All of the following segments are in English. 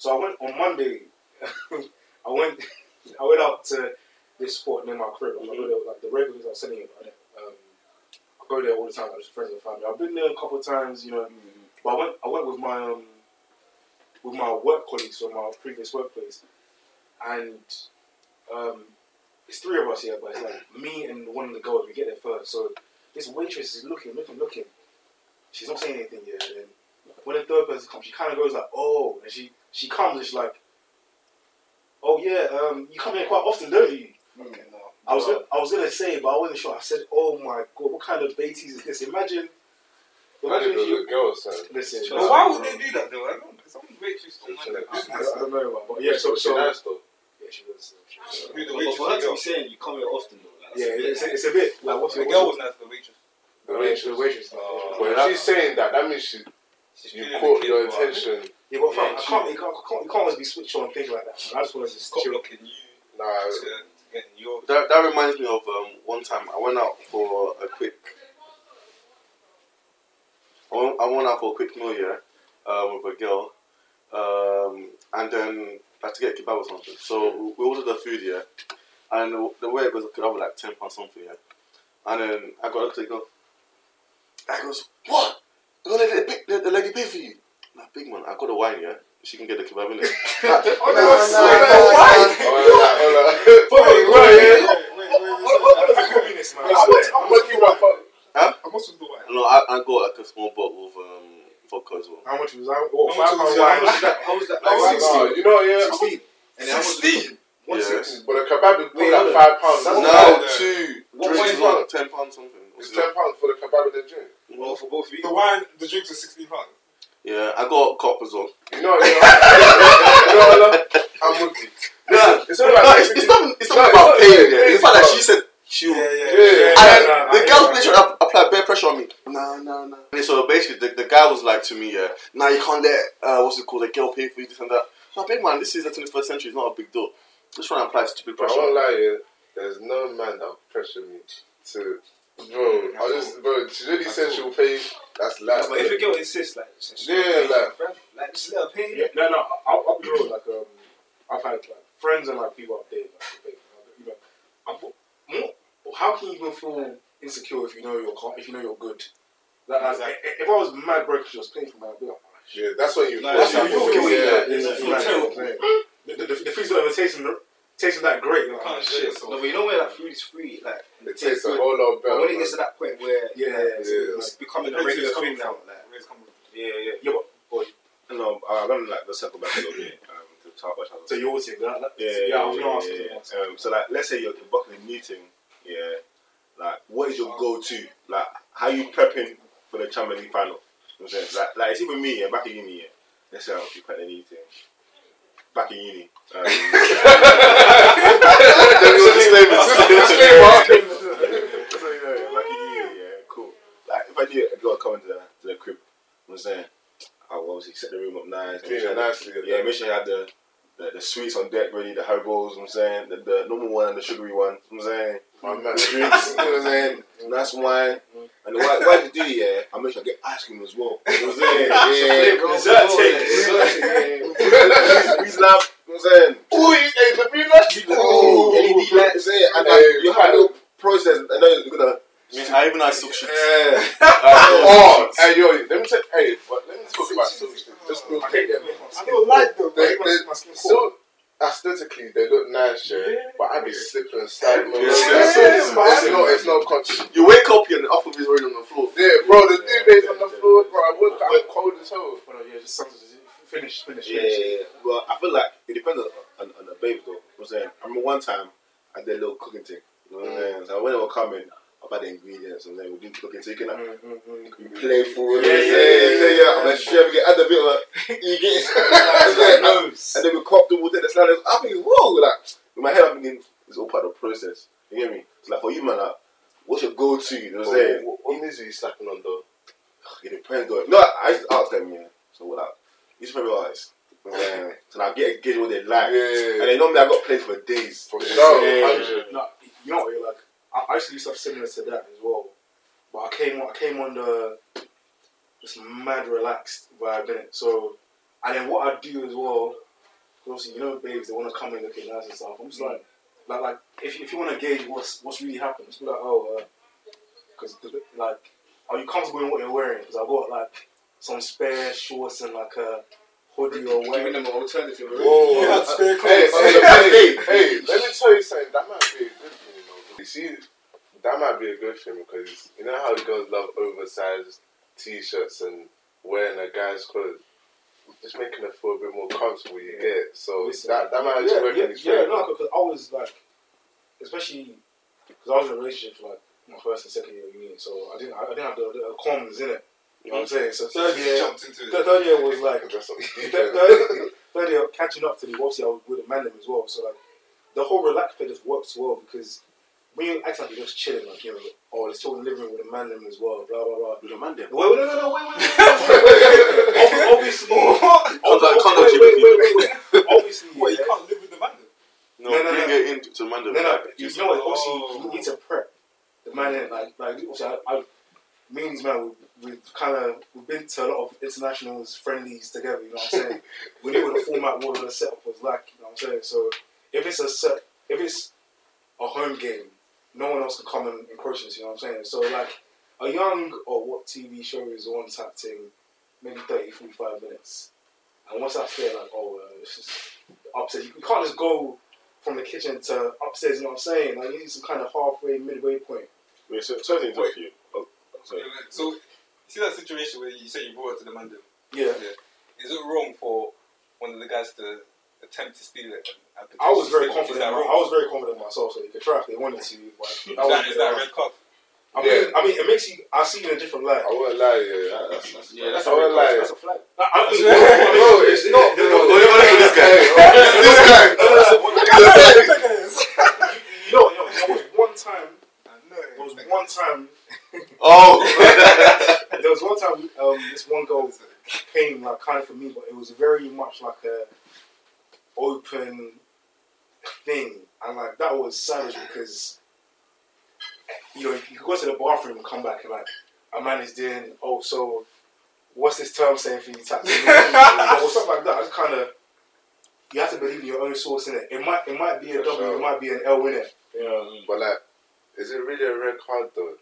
So I went on Monday. I went. I went out to this spot near my crib. I go there, like the regulars are sending it. Like, um, I go there all the time. Like, just friends and family. I've been there a couple of times, you know. But I went. I went with my um, with my work colleagues from my previous workplace, and um, it's three of us here. But it's like me and one of the girls. We get there first. So this waitress is looking, looking, looking. She's not saying anything yet. And then when the third person comes, she kind of goes like, "Oh," and she she comes and she's like, "Oh yeah, um, you come here quite often, don't you?" I was gonna, I was gonna say, but I wasn't sure. I said, "Oh my god, what kind of baities is this?" Imagine, imagine Imagine if it was you a girl, son. listen. But why would they do that though? I don't. Some waitress don't mind that I, don't know, but yeah. So She so nice though. yeah, she was. She was Who the But waitress? for her the to be saying you come here often though, like, yeah, it's, it's a bit like what's The girl was nice. The waitress. The your- waitress. the waitress. But if she's saying that, that means she She's you caught your kid, attention. Yeah, but fam, Yeah, I can't, you can't, I can't, you can't always be switched on things like that. Man. I just want to just Cock chill. blocking you Nah, to, to your. That, that reminds me of um, one time I went out for a quick. I went, I went out for a quick meal, yeah, um, with a girl, um, and then I had to get a kebab or something. So we we ordered the food, yeah, and the- the way it was, a kebab was like ten pounds something, yeah, and then I got up to go. I goes, what? You gonna let the, big- the, the lady pay for you? Nah, big man, I got the wine, yeah. She can get the kebab in it. Oh, no, communist, man. How much? How much you want? Huh? How much was the wine? No, I, I got like a small bottle of um, vodka as well. How much was that? What, How much five was that? How was that? How was that? Like How was sixty. No, you know, yeah. Sixteen. And then how much- Sixteen. One Yeah. six. But a kebab is like five pounds. That's No, two What drinks wine is well, ten pounds something. It's ten pounds for the kebab and the drink. Well, for both of you. The wine, the drinks are sixteen pounds. Yeah, I got cop as well. You know, you know, you know what? I'm with you. Yeah, It's no, not about it's, it's not. It's not about paying. it's- Yeah. it's fact, like she said, she. will- Yeah. And then nah, the I girl hear literally app- applied bare pressure on me. Nah, nah, nah. And so basically, the, the guy was like to me, yeah, nah, you can't let uh, what's it called, a girl pay for you this and that. So, big man, this is the 21st century. It's not a big deal. Just trying to apply stupid But I pressure. won't lie, yeah, there's no man that will pressure me to. Bro, I just, bro, she really said she'll pay. That's life. But if a girl insists, like, just- Yeah, like- bruv, like, just let her pay. Yeah, no, no, I'll, I'll be real. Like, um, I've had like friends and like people up there. Like, they, you know, I'm, more, how can you even feel insecure if you know you're if you know you're good? Like, like, Exactly. if I was mad broke, she was paying for my bill. Yeah, that's when you No, feel That's how you you feel. feel- Yeah, yeah. yeah, yeah, feel yeah, terrible. yeah. The, the, the, the food's not even tasting tasting that great. You're like, Can't oh, shit. shit. So No, but you know where that food is free, like It tastes a good. whole lot But better. when it gets to that point where Yeah, yeah, like, yeah. Yeah. it's becoming a regular thing now, like Where it's coming from. Yeah, yeah. Yeah, but, boy, No, I'm gonna like let's circle back a little bit um, to talk about so your team. That, that, Yeah, yeah, I was gonna ask yeah, you. yeah. Um, so like, let's say you're, you're buckling meeting, yeah. Like, what is your go-to? Like, how you prepping for the Champions League final? You know what I'm saying? Like, like it's even me, yeah, back in uni, yeah. Let's say I'm prepping the meeting. Back in uni. Um, Disclaimer. so yeah, back in uni, yeah, cool. Like, if I knew a girl coming to the, to the crib, you know what I'm saying? I would obviously set the room up nice. Clean it nicely. Yeah, make sure you have the, the, the sweets on deck ready, the Haribo's, you know what I'm saying? The, the normal one and the sugary one, you know I'm saying? My man. Drinks, you know what I'm saying? Nice wine. And the white, white do, yeah, I make sure I get ice cream as well. You know what I'm saying? Yeah, take. Dessert take. Reason up, you know what I'm saying? Ooh, you ate the peanut? Ooh, LED lights, yeah. And Hey, you have a little process, I know you're gonna. I even had silk sheets. Yeah. Oh, hey, yo, let me tell hey, but let me talk about silk sheets. Just real I quick. hate them. I don't like them. They, but they, my skin so aesthetically, they look nice, yeah, but I be slipping and sliding. on Yeah, them. yeah, So it's, yeah, it's man. not, it's not conscious. You wake up here and the upper is already on the floor. Yeah, bro, the new duvet's on the floor, bro. I woke up, I'm cold as hell. No, yeah, just something. Finish, finish, Yeah, finish. yeah, yeah. Well, I feel like it depends on, on, on the babe though. You know what I'm saying? I remember one time I did a little cooking thing. You know what I'm mm. saying? So when they were coming, I bought the ingredients and then we did cooking. So you can like, Mm, mm, mm. playful. Yeah, Yeah, yeah, yeah, yeah, yeah. I'm like, sure, we get add a bit of a, you get and, and then we copped the water, the sliders. I'm thinking, whoa, like, in my head, I'm thinking, it's all part of the process. You get me? It's like, for you, man, like, what's your go to? You know what I'm saying? What, what music you slapping on though? It depends, though. No, I used to ask them, yeah. So, what, like, you should probably ask. You know what I'm? So now I get a gauge what they like. Yeah. And they normally I got plays for days. For sure, Yeah. 100. No, you know what? You're like, I, I used to do stuff similar to that as well, but I came, on, I came on the just mad relaxed vibe in it. So, and then what I do as well, obviously, you know, babes, they want to come in looking nice and stuff. I'm just like, like, like if, if you want to gauge what's what's really happening, just be like, oh, uh, because like, are you comfortable in what you're wearing? Because I've got like some spare shorts and like a hoodie or Giving whatever. them an alternative. Whoa. You had spare Hey, clothes. hey, hey, hey, let me tell you something. That might be a good thing, you see, that might be a good thing because you know how the girls love oversized t-shirts and wearing a guy's clothes. Just making her feel a bit more comfortable, you Yeah. get. So Listen, that that might yeah, actually work yeah, in his yeah, favour. no, because I was like, especially because I was in a relationship for like my first and second year of uni, so I didn't, I, didn't have the, the comms in it. You know what I'm mm-hmm. saying? So Third year jumped into it. third year was like third, third, third year catching up to the obviously I was with a man as well. So like the whole relax bit just works well because when you act like you're just chilling, like you know, oh let's chill in the living room with a man as well, blah blah blah. With a man there. Wait, wait, no, no, no, wait, wait, wait. Obviously, obviously, wait, you can't live with the man? No, No, no, bring no. it into to Mando. No, no, like, you know what? Obviously, you need to prep the man in. Like, like obviously, I, I, me and this man, we, we've kind of we've been to a lot of internationals, friendlies together. You know what I'm saying? we knew what the format, what the setup was like. You know what I'm saying? So if it's a set, if it's a home game, no one else can come and encroach into. You know what I'm saying? So like a young or what TV show is on type thing, maybe 30, 45 minutes. And once that's there, like, oh, uh, it's just upstairs. You can't just go from the kitchen to upstairs, you know what I'm saying? Like, you need some kind of halfway, midway point. Wait, so, sorry to interrupt you. Oh, sorry. So, you see that situation where you say you brought it to the man? Yeah. Is it wrong for one of the guys to attempt to steal it? And, and I was very potentially steal it? confident. That I was very confident myself, so they could try if they wanted to. But Is that that, that red card? I mean, I mean, it makes you. I see you in a different light. I won't lie, yeah. That- that's, that's, Yeah, that's I a won't red lie. card. That's a flag. I, I No, it's not. No, bro. no, no, no, no, this guy. This guy. You know, you know, there was one time. I. There was one time. Oh, There was one time. Um, this one girl came like kind of for me, but it was very much like a open thing, and like that was savage because you know you could go to the bathroom and come back and like a man is doing oh so what's this term saying for you type thing or something like that. I just kind of you have to believe in your own source in it. It might it might be a For W, sure. it might be an L in it. yeah. But like, is it really a red card though?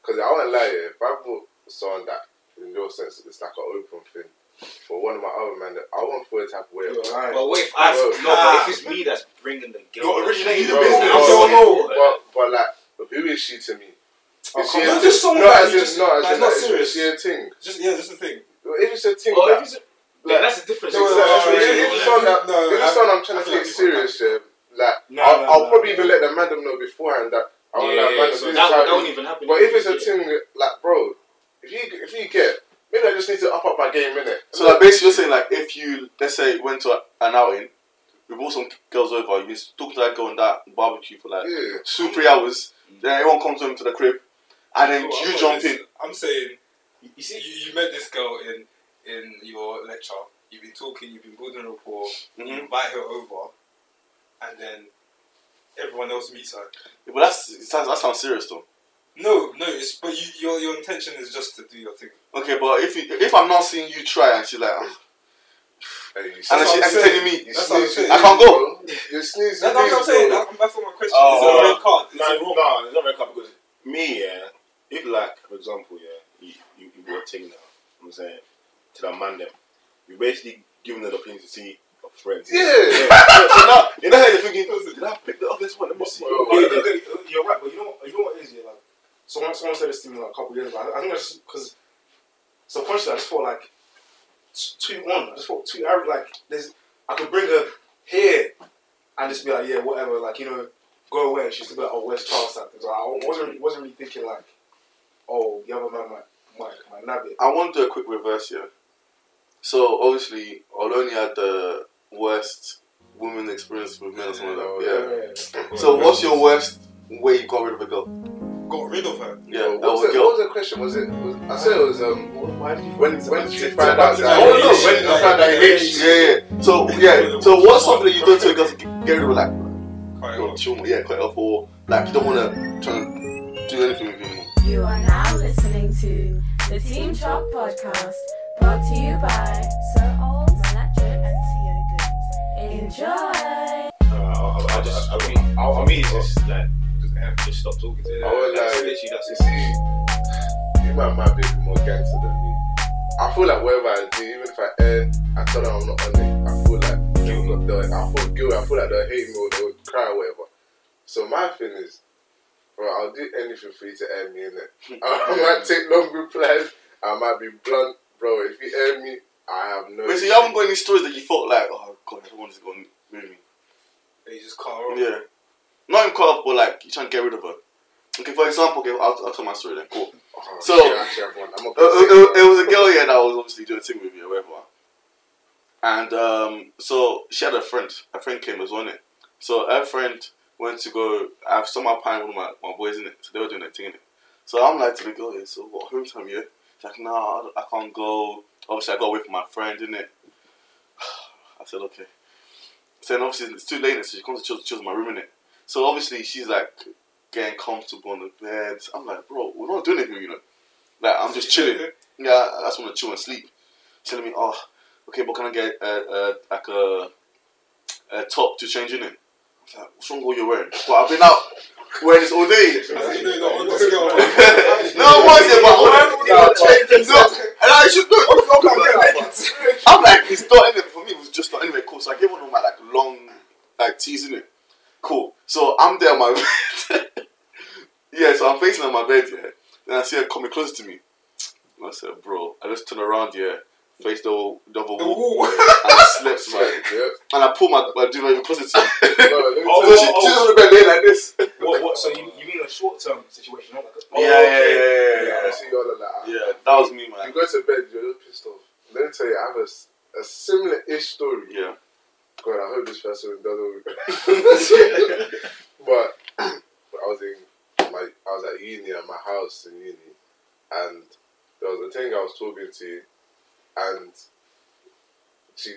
Because I won't lie, if I bought someone that, in your sense, it's like an open thing, for one of my other men, I won't feel the type of way. You're lying. But what if I Bro, no? But if it's me that's bringing the girl, You're originating the business. bro, I'm so low. But, but like, who is she to me? Oh, Is come she on. a- Just someone no, as you just- no, as that's in, not like, serious. Is she a thing? Just yeah, just the thing. If it's a thing, Or that- if it's yeah, that's a different No, no, Exactly. no, if it's someone that, No, if I- it's someone I'm trying to take serious, yeah, like No, I'll, no, I'll no. probably even let the madam know beforehand that I want that Yeah, madam so to that, that won't even happen. But if it's a thing, like, bro, if you if you get, maybe I just need to up up my game, innit? so like basically, you're saying like if you let's say went to an outing, you brought some girls over, you just talk to that girl on that barbecue for like yeah. two three hours, then everyone comes home to the crib, and then Well, you I'm jump in. I'm saying You you, see, you met this girl in in your lecture. You've been talking. You've been building a rapport. You Mhm. invite her over, and then everyone else meets her. But that's that sounds serious though. No, no, it's but you, your your intention is just to do your thing. Okay, but if you, if I'm not seeing you try and she's like, oh, Hey, and That's then what she and she's telling me, That's what I'm saying. I can't go. bro. You sneeze. That's what I'm saying. that's what my question Oh, is. Is it a red card? Is No, no, it's not red card because me, yeah, if like, for example, yeah, you, you, you brought a thing now, I'm saying, to the man them, you're basically giving them the opportunity to see your friends. Yeah. so, so now, in that head, you're thinking, did I pick the obvious one? Let me see. Bro, Oh, yeah, yeah, yeah, you're right, but you know, you know what it is, yeah, like someone, someone said this to me like a couple of years ago. I, I think that's because subconsciously I just felt like t- too on. I just felt too arrogant. Like there's, I could bring her here and just be like, yeah, whatever. Like you know, go away. And she's still be like, oh, where's Charles? Thing. So I wasn't, really- wasn't really thinking like, oh, the other man might, might, might nab it. I want to do a quick reverse here. So obviously, Oloni had the worst women experience with men or something like that. Yeah. Yeah. So what's your worst way you got rid of a girl? Got rid of her. Yeah, What that was, was the, what was the question? Was it? Was, I said it was um. Why did you? When when did you find out that? Oh, no, when did you find out he? Yeah, yeah. So yeah. So what's something that you do to a girl to get rid of? Like, Quite you a know, chill, yeah, cut off, or like you don't want to try and do anything with you anymore. You are now listening to the Team Chalk Podcast, brought to you by Sir Ols, Manat and Tio Goods. Enjoy. Uh, I, I, I just, I mean, for me, it's just like, just, just stop talking to them. I would That's like- literally, that's You it. see, you might, might be a bit more gangster than me. I feel like whatever I do, even if I air, I tell them I'm not on it. I feel like they'll, they'll, I feel guilty. I feel like they'll hate me or they'll cry or whatever. So my thing is, bro, I'll do anything for you to air me in it. I might take long replies. I might be blunt, bro. If you air me, I have no. Wait, so you haven't got any stories that you thought like, oh god, I don't want this to go with me. They just cut her off. Yeah. Not even cut off, but like you trying to get rid of her. Okay, for example, okay, I'll, I'll tell my story then. Cool. Oh, So- shit, actually, I have one. I'm Uh, uh, say uh, it was a girl yeah that was obviously doing a thing with me or whatever. And um, so she had a friend. Her friend came as well, innit? So her friend went to go. I've somehow panned one of my, my boys in it. So they were doing their thing in it. So I'm like to the girl, yeah, so what home time, yeah? She's like, nah, I, I can't go. Obviously, I got away from my friend, in it. I said, okay. So then obviously it's too late, so she comes to choose, choose my room, innit? So obviously she's like getting comfortable on the bed. I'm like, bro, we're not doing anything, you know? Like, I'm just chilling. Yeah, I just want to chill and sleep. She's telling me, oh, okay, but can I get uh, uh, like a, a top to change in it? I was like, what's wrong with what you're wearing? But I've been out wearing this all day. I know you got on the scale. no, what is it? But no, and I should do it. I'm like, it's not in it for me. It was just not anyway. Cool. So I gave one of my like long like tees in it. Cool. So I'm there on my bed. yeah. So I'm facing on my bed. Yeah. Then I see her coming closer to me. And I said, bro, I just turn around. Yeah. Face the whole double The wall. wall. And I slept right. Yeah. And I pull my, my duvet even closer to her. No, let me Oh, tell you- So she, she's on the bed there like this. What, what, so you, you mean a short term situation, not like a, yeah, yeah, yeah, yeah, Yeah, yeah, I see all of that. yeah. Yeah, that was me, man. You go to bed, you're just pissed off. Let me tell you, I have a, a similar-ish story. Yeah. God, I hope this person doesn't. but but I was in my, I was at uni at my house in uni, and there was a thing I was talking to, and she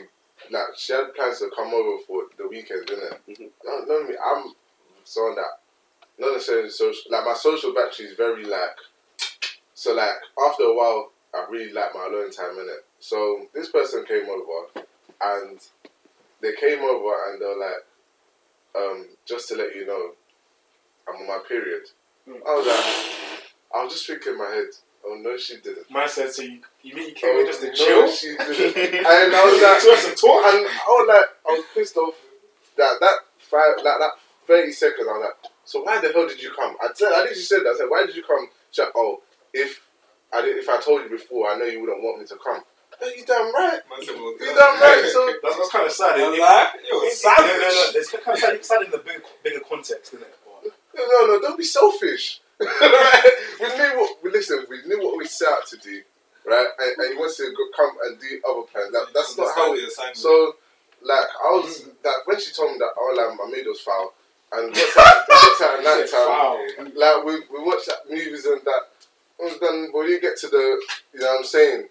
like she had plans to come over for the weekend, didn't it? Mhm. No, no, me, I'm someone that not necessarily social. Like my social battery is very like. So like after a while, I really like my alone time in it. So this person came over, and they came over and they were like, um, just to let you know, I'm on my period. Mm. I was like, I was just thinking in my head, oh no, she didn't. Man said, so you, you mean you came Oh, just to no, chill? she didn't. and I was like, To some talk? and I was like, I was pissed off that that five, like that thirty seconds. I was like, so why the hell did you come? I said, I literally said that. I said, why did you come? Like, oh, if I did, if I told you before, I know you wouldn't want me to come. You damn right. Man said, well, You damn right. So That's, that's kind of sad. I It, lie. Yo, it, savage. No, no, no. It's kind of sad, sad in the big, bigger context, isn't it? No, no, no, don't be selfish. right? We knew what we listen, we knew what we set out to do, right? And, and you want to go come and do other plans. That, that's not how Understand it the so like I was mm. that when she told me that oh like my maid was foul and what's that what's that at time like we, we watched that movies and that and then when you get to the you know what I'm saying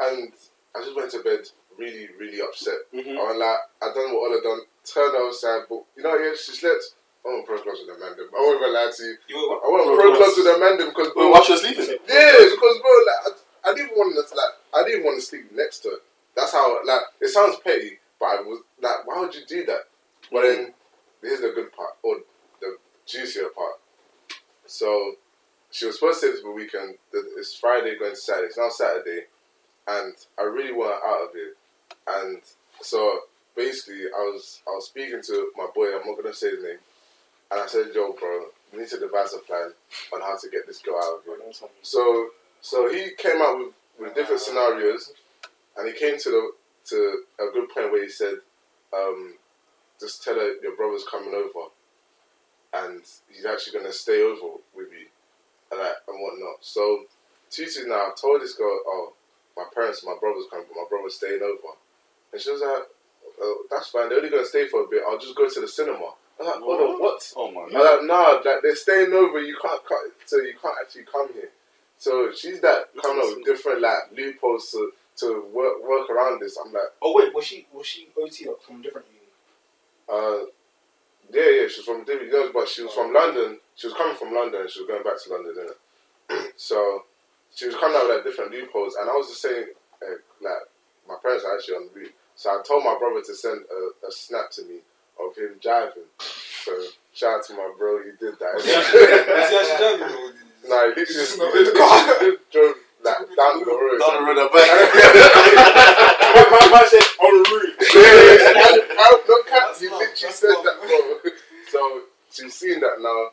and I just went to bed really really upset Mhm. I was like I done what Ola done turned outside but you know yeah she slept I went pro clubs with them. I won't even lie to you You were I went Pro pro clubs. with them because Wait, while she was sleeping? yeah, because bro, like I, I didn't want to like I didn't want to sleep next to her. That's how like it sounds petty, but I was like, why would you do that? But then here's the good part or the juicier part. So she was supposed to stay this weekend. It's Friday going to Saturday. It's now Saturday, and I really want out of here. And so basically, I was I was speaking to my boy. I'm not gonna say his name. And I said, "Yo, bro, we need to devise a plan on how to get this girl out of here." So so he came out with, with different scenarios, and he came to the to a good point where he said, um, "Just tell her your brother's coming over, and he's actually gonna stay over with you, and and whatnot." So Tutu now told this girl, "Oh, my parents, my brother's coming, but my brother's staying over," and she was like, oh, "That's fine. They're only gonna stay for a bit. I'll just go to the cinema." I'm like, "Hold on, what?" Oh my I'm god. like, nah, like they're staying over. You can't, cut, so you can't actually come here. So she's that kind with different like loopholes to to work work around this. I'm like, oh wait, was she was she OT like from a different uni? uh, yeah, yeah. She was from different, you know, but she was from London. She was coming from London. She was going back to London, innit? so she was coming out with like different loopholes, and I was just saying, eh, like, my parents are actually on the route. So I told my brother to send a, a snap to me of him driving. So shout out to my bro, he did that. Is he actually driving no, he literally just, Not he in the literally car. just drove like down the road. Down the road, I bet. My, my man said on the route. Yeah, I, I, no cap, That's he literally said that, bro. So she's seen that now,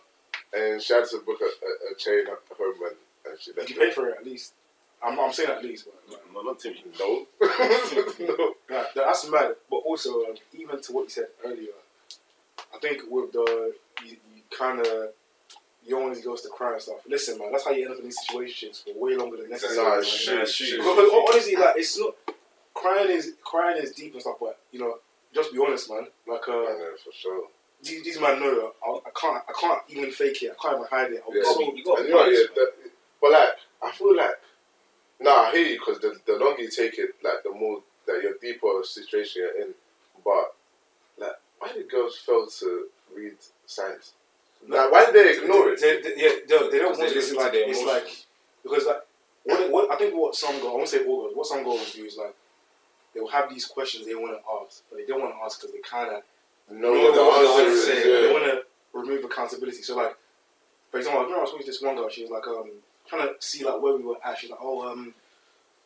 and she had to book a, a, a train at home, and, and she Did left. you pay for it at least? I'm, I'm saying at least, but like, No, not Timmy. No, no. Yeah, that's mad. But also, um, even to what you said earlier, I think with the you, you kind of you don't want these girls to cry and stuff. Listen, man, that's how you end up in these situations for way longer than necessary. Nah, man. it's true, it's true. Because, because honestly, like it's not crying is crying is deep and stuff, but you know, just be honest, man. Like uh, I know for sure. these, these man know I, I can't I can't even fake it. I can't even hide it. I'll be Yeah. so You got And you know, yeah, that, but like, I feel like, nah, I hear you because the, the longer you take it, like, the more that you're deeper situation you're in. But, like, why do girls fail to read signs? Like, why do they ignore it? They, they, yeah, they, they don't Because want they this. listen to Like their it's like because like what, what I think what some girls I won't say all girls what some girls do is like they will have these questions they want to ask but they don't want to ask because they kind of No, know the what they answer want to is, say. yeah. They want to remove accountability. So like, for example, I remember I was talking to this one girl. She was like, um, trying to see like where we were at. She's like, oh, um,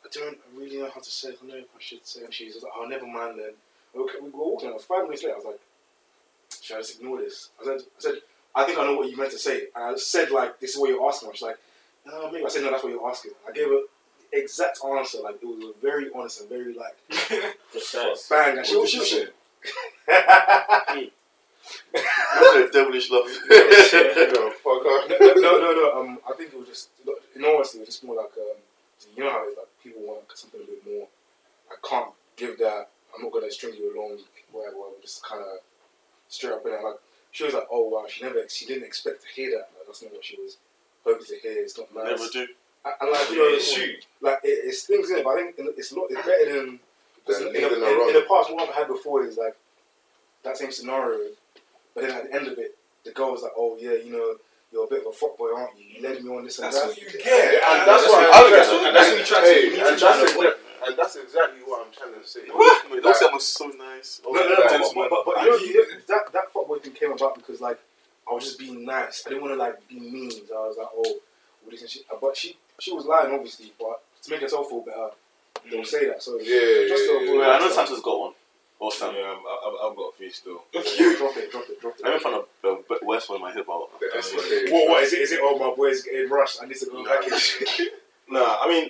I don't really know how to say. it. I don't know if I should say. And she's like, oh, never mind then. Okay, we were walking. Was five minutes later. I was like, should I just ignore this? I said, I said, I think I know what you meant to say. And I said like, this is what you're asking. She's like, no, maybe. I said, no, that's what you're asking. I gave her the exact answer. Like it was very honest and very like bang. And she was, she What was, you That's a devilish love. no, fuck off. no, no, no. Um, I think it was just, in all honesty, it was just more like, um, you know how it's like people want something a bit more. I can't give that. I'm not gonna string you along. Whatever. whatever just kind of straight up in it. Like she was like, oh wow, she never, she didn't expect to hear that. Like, that's not what she was hoping to hear. It's not nice. Never do. And, and like you know, it's, shoot. like it, it's things in it, but I think it's a lot. It's better than because in, in, leading the- in, in the past, what I've had before is like that same scenario, but then at the end of it, the girl was like, "Oh yeah, you know, you're a bit of a fuck boy, aren't you? You led me on this and That's that." what you get. And that's why I I'm guess- trying- and that's what you try to- Hey, to and that's and that's exactly what I'm trying to say. Wait, Those guys were so nice. Oh, No, no, no, that but, is but, but, but you know, you that that fuckboy thing came about because like I was just being nice. I didn't want to like be mean. So I was like, oh, all this and shit. Uh, but she she was lying, obviously. But to make herself feel better, they'll say that. So Yeah, just to yeah, avoid I know that stuff. Santa's got one. Or Sam. Yeah, I'm- I- I've got a few still. drop it, drop it, drop Let me it. find a, a bit worse one in my head, but What, what is it? Is it? Oh, my boy's getting rushed. I need to go back in. Nah, I mean,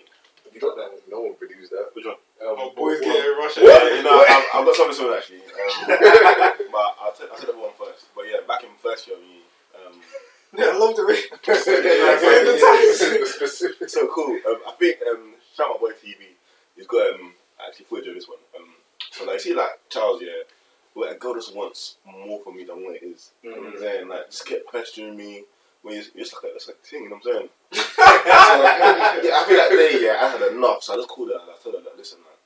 you got that? No one believes that. which one? Um, My boys what- getting rushed. yeah, you know, I've, I've got something similar actually. Um, but I'll, t- I'll tell everyone first. But yeah, back in first year, we, um, Yeah, I love the way. The so cool. Um, I think um, shout out my boy TV. He's got um, actually footage of this one. Um, so like, see, like Charles, yeah, where a girl just wants more from me than what it is. You know what I'm mm-hmm. saying? Like, just kept questioning me. When it's, it's like a, it's like a thing, you know what I'm saying? so, yeah, I feel that day, yeah, I had enough, so I just called her and I told her that, listen, man,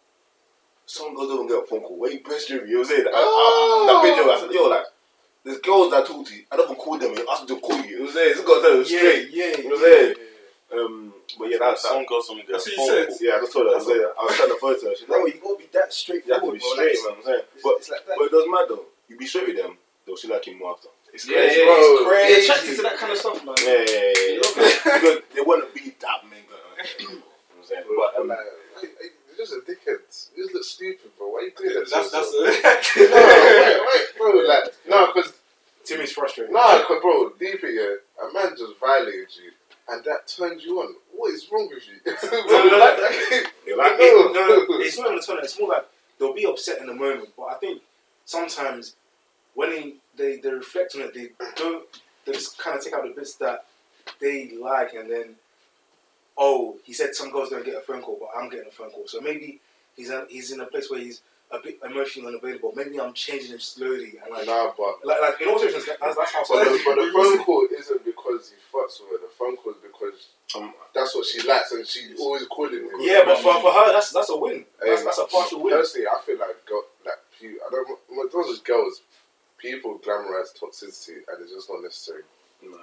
some girls don't get a phone call. Why you pestering me? You know what I'm saying? I, I, that video, I said, yo, like, there's girls that talk to you. I don't even call them. You ask them to call you. You know what I'm saying? Just got to tell them Yeah, straight. yeah, You know what I'm saying? Um, but yeah, That that's some girls don't get a That's what you said. call. yeah, I just told her. I, said, I was trying to photo. She's like, No, you gotta be that you have to be straight, man. I'm saying. But, it's like that. but it doesn't matter. You be straight with them, they'll see like you more after. It's Yeah, crazy. yeah, Bro, it's crazy. They're attracted to that kind of stuff, man. Yeah, yeah, yeah. yeah, yeah. because they want to be that nigga. You know what I'm saying? But, um, Like, like, you're just a dickhead. You just look stupid, bro. Why you doing that? That's to that's yourself? a, no, wait, wait, bro. Like, no, because Timmy's frustrated. no, cause bro, deep it, yeah. A man just violated you, and that turns you on. What is wrong with you? No, no, no, Like, like it. no, no, it's not even a turn. It's more like they'll be upset in the moment, but I think sometimes when they, they, they reflect on it, they don't. They just kind of take out the bits that they like, and then, oh, he said some girls don't get a phone call, but I'm getting a phone call. So maybe he's a, he's in a place where he's a bit emotionally unavailable. Maybe I'm changing him slowly, and like, nah, but like, like in all situations, that's, that's how. but the, but the phone call isn't because he fucks with her. The phone calls because Um, that's what she likes, and she's always calling him. yeah, but for, for her, that's that's a win. That's, that's a partial win. Personally, I feel like go, like few, I don't. Not just girls, people glamorize toxicity, and it's just not necessary.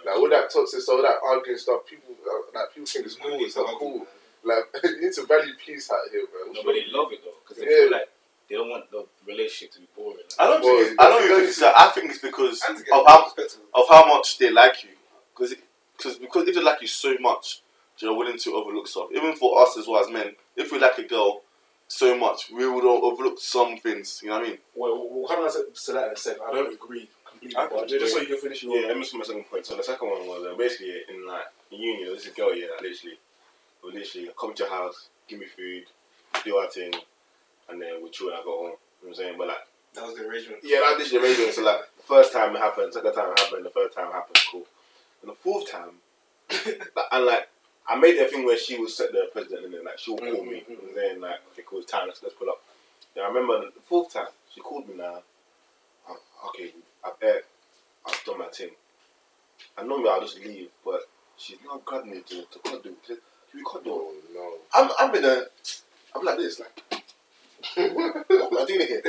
Like all that toxic, all that arguing stuff, people uh, like people think it's cool. It's not cool. Like you need to value peace out here, man. No, but they love it though, because they Yeah. feel like they don't want the relationship to be boring. I don't Well, think it's, I don't think it's that. I think it's because of how of how much they like you. Because because because if they like you so much, they're willing to overlook stuff. Even for us as well as men, if we like a girl so much, we would overlook some things. You know what I mean? Well, we'll come on to to that in a second. I don't agree completely, I but just so you can finish your. Yeah, let me just my second point. So the second one was uh, basically in like in uni, there was a girl yeah, that literally would literally come to your house, give me food, do our thing, and then we chill and I go home. You know what I'm saying? But like That was the arrangement. yeah, that was the amazing. So like first time it happened, second time it happened, the third time it happened, cool. And the fourth time like, and like I made a thing where she would set the president and then like she'll call me Mhm, and then like okay cool it's time let's, let's pull up. Then I remember the fourth time she called me now. I'm, okay, I bet I've done my thing. And normally I'll just leave, but she's now grabbed me to, to cuddle. Said, Can we cuddle? Oh no. I'm I'm in a I'm like this, like what am I doing here?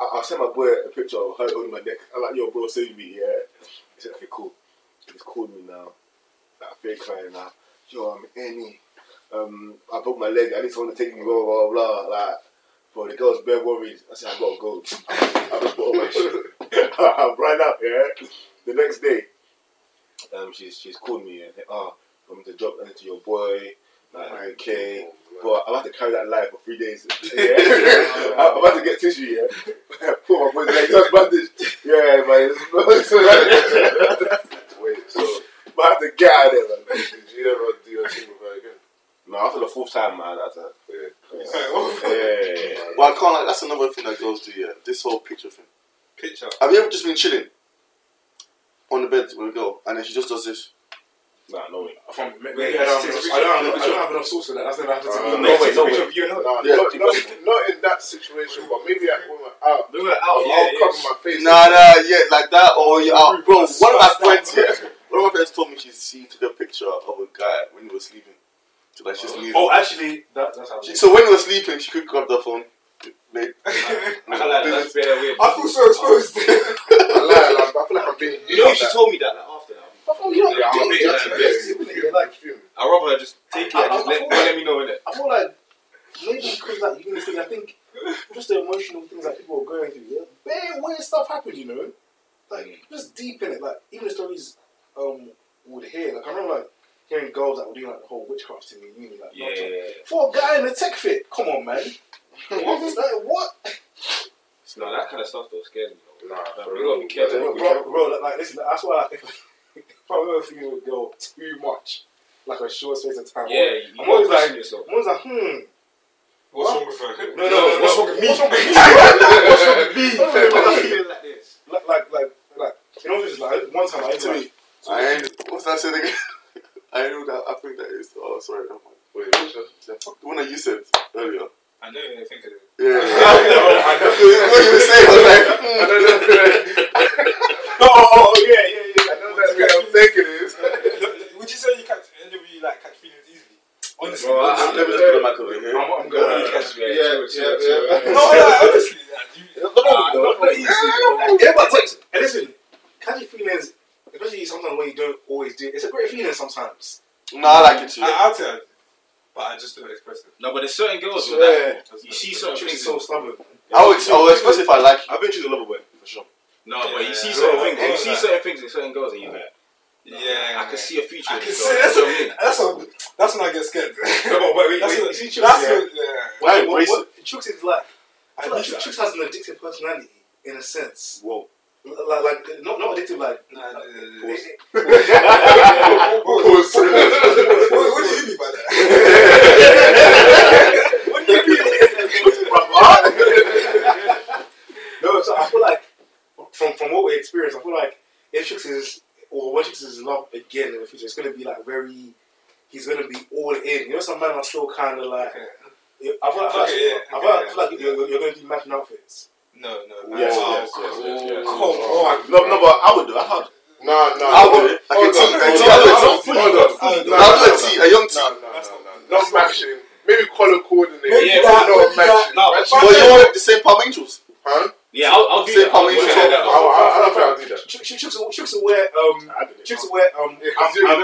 I, I sent my boy a picture of her holding my neck. I'm like, yo bro, save me, yeah. He said, Okay, cool. He's called me now. Feel crying now. Yo, I'm Annie. Um, I broke my leg. I need someone to take me. Blah blah blah. Like, bro, the girl's bare worried. I said, I gotta go. I just put on my shit. I ran out. Yeah. The next day, um, she's she's called me and said, oh, I'm to drop into your boy. Like, okay. But I'm about to carry that life for three days. Yeah. I'm about to get tissue, yeah. Put my boy's leg, just bandage. Yeah, man. Wait, so But I have to get out of there, man. did you ever do your thing with her again? No, after the fourth time, man, that's a. Yeah. Yeah, yeah, yeah, yeah. Well, I can't. Like, that's another thing that girls do. Yeah, this whole picture thing. Picture. Have you ever just been chilling on the bed with a girl and then she just does this? Nah, no way. From, maybe Wait, I, don't take a have. I, don't have, I don't have enough source for that. That's never happened to Uh, me. no way, no Picture way. of you and her. Nah, Yeah. not, not, not in that situation, but maybe like when we're out. We were out. I'll, yeah, I'll yeah. cover my face. Nah, nah, yeah, like that, or you're out, bro. One of my Spiced friends, yeah, one of my friends told me she she took a picture of a guy when he was sleeping. So like she's oh. leaving. Oh, actually, that, that's how. She- so when he was sleeping, she could grab the phone. Like, I can't that's very weird. I feel so exposed. I lie, like, I feel like I'm being. You know, if she told me that like, after that, Oh, you know, Yeah, I'm a bit that's- like that's- this. that's- like, I'd rather just take it and just let, let me know in it. I feel like maybe because like you know, thing, I think just the emotional things that people are going through. Yeah, very weird stuff happened, you know, like mm. just deep in it. Like even the stories um would hear. Like I remember like hearing girls that were doing like the whole witchcraft thing in uni. Like not trying- Yeah. for a guy in a tech fit, come on, man. what? Like, what? No, that kind of stuff though scares me. though. Nah, Like, for we gotta be careful. Bro, bro, bro, like, like listen, that's why like, if, if I'm ever feeling a girl too much, like a short space of time, Yeah, you I'm always like, yourself. I'm always like, hmm. What's wrong with her? No, no, no, what's wrong with me? What's wrong with me? What's wrong with me? Why am I feeling like this? like, like, like, like, you know, just like one time I to like, me, I ain't. What's that saying again? I know that. I think that is. Oh, sorry. never. Wait, what's that? Yeah, fuck the one that you said earlier. I know you didn't think of it. Yeah. I know. what you were saying was like, I don't know. oh, oh, oh, yeah, yeah, yeah. I know that's what I'm thinking is. Would you say you catch any of you like catch feelings easily? Honestly, Bro, I- honestly. let me just put the mic over here. I'm, I'm going. on, you catch me. Yeah, chill, chill, yeah, yeah. no, like, honestly, like, you, Nah, not, not easy. Yeah, but listen, catchy feelings, especially sometimes when you don't always do. it. It's a great feeling sometimes. No, I like it too. I, I'll tell but I just don't express it. No, but there's certain girls Yeah. that you see certain things. so stubborn. I would, I would especially if I like you. I've been choosing a lover boy for sure. No, but you see Yeah. certain Yeah. things. You see certain things in certain girls, and you're like, Yeah, I can see a future. I can see. That's You know what I mean? what, that's what, that's when I get scared. No, but wait, wait, that's wait, what, you see Chooks, that's yeah. what, yeah. What, I what, embrace what Chooks is like, I feel I like need that. Chooks has an addictive personality in a sense. Whoa. Like, like not not addictive, like. Nah, nah, nah, nah. Pause. What, what, what do you mean by that? what do you mean? no, so I feel like from from what we experienced, I feel like if Chooks is or when Chooks is in love again in the future, it's gonna be like very. He's gonna be all in. You know, some men are still kind of like. I feel like, I feel like, Okay, yeah, I feel like, okay, I feel like you're, you're going to do matching outfits. No, no. Yes, Oh, yes, yes, yes, yes. Come on. No, no, but I would do. I had. No, no. I'll do it. Like a Hold tea, on, a hold tea, on, I'll do a hold tea. on. I'll do it. I'll do no, a young tea. No, no, no, not- no. Not matching. Maybe color coordinated. Maybe Yeah, that, but maybe not matching. No, Matching. But you want the same Palm Angels? Huh? Yeah, I'll, I'll do Say that. I'll Palm do Angels. that. I, I, I don't think I'll do that. Ch- Ch- will- Chooks will wear um. I did it. Chooks will wear um. Yeah, 'cause I'm, you're I'm,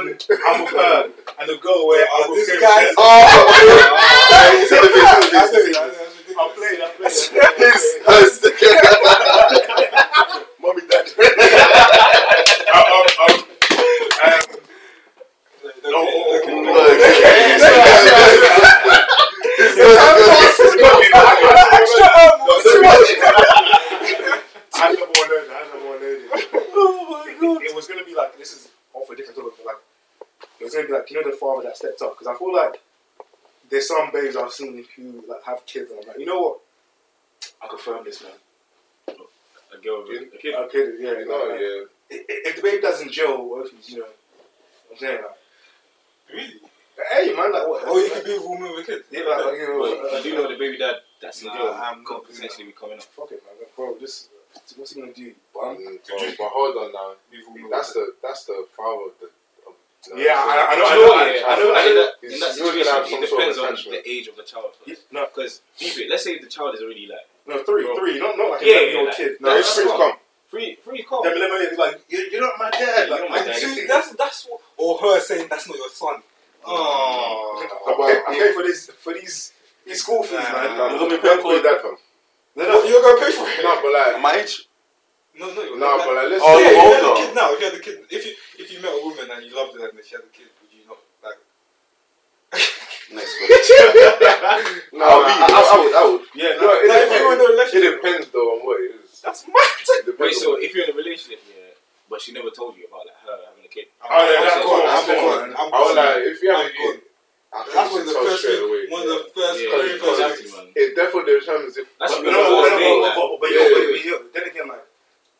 I'm with her, and the girl will wear. Oh, I'm this guy- him. Oh, say the face, say the face. It, that's ridiculous. I'm playing. I'm playing. His host. Mommy, dad. Um, um, um, um, No, okay, okay. I had number one loaded. I had number one loaded. Oh my god! It was gonna be like this is off a different topic, but like it was gonna be like you know the father that stepped up because I feel like there's some babes I've seen who like have kids and I'm like, you know what? I confirm this man. A girl with a kid. Okay, yeah, You know, like, yeah. If, if the baby doesn't gel, what if he's you know? I'm saying like, Really? hey man, like what? Oh, you could be a woman with a kid. Yeah, like, like, you know, But uh, you do know the baby dad that's Nah, girl I'm could not potentially be coming up. Fuck it, man, bro. This what's he gonna do? Bum? Um, but, but hold on now. Be a woman That's the that's the father of the. Of, Yeah, I- I know- I know- yeah, I know- I I know- that- in that situation, it some sort of depends on the age of the child. No, Because deep it, let's say the child is already like no, three, three, not not like a Yeah, eleven-year-old kid. No, No, it's it's free come. free, free call. Them eleven like you- you're not my dad. You're Like, my dad. See, that's that's what, or her saying that's not your son. Oh, I'm paying- I'm paying for this for these these school fees, Nah, man. nah, You're gonna be paying for your dad, fam. No, no, you're gonna pay for it. No, but like, my age. No, no, you're no, not. but like, let's Oh, yeah, say, if you had older. a kid now, if you had a kid, if you if you met a woman and you loved her and she had a kid, would you not like? Next question. no, I'll I, be- I, I would, I would. yeah, No, no, it, Like, if you were in a depends, it depends though on what it is. that's mad. Wait, so if you're in a relationship, yeah, but she never told you about like her having a kid. Oh, yeah, that's I'm cool, gone, I'm gone. I'm I would like if you have I'm a kid. I think That's one of the first straight away. One of the first, Yeah, very first exactly, It definitely determines if. That's But, what no, the but, first no, thing. but, but, but, Yeah, yo, yeah. but, but, then again, like,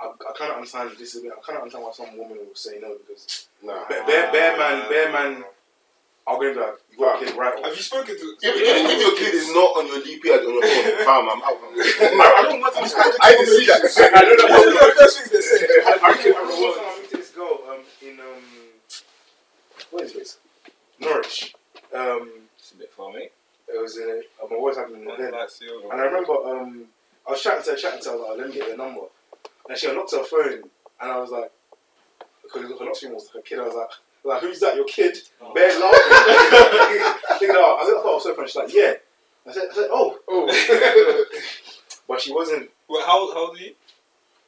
I, I kind of understand this. is- I kind of understand why some women will say no because Nah. bear, bear, bear man, bear man, are going to be like, you got a kid right Have you spoken to? If, if, if your kid is not on your DP at on your phone, fam, I'm out. I, I don't want to. I didn't see that. I don't know. One of the first things they say. I, I, remember, I remember one time I met this girl um, in um, what is this? Norwich. Um, It's a bit far, mate. it was in a, um, I was having an event, Like, and I remember um, I was chatting to her, chatting to her, I like, let me get your number, and she unlocked her phone, and I was like, because her lock screen was like her kid, I was like. Like who's that? Your kid? Bear laughing. I think no, I, I thought I was so funny. She's like, yeah. I said, I said, oh, Oh. but she wasn't. Wait, how how old are you?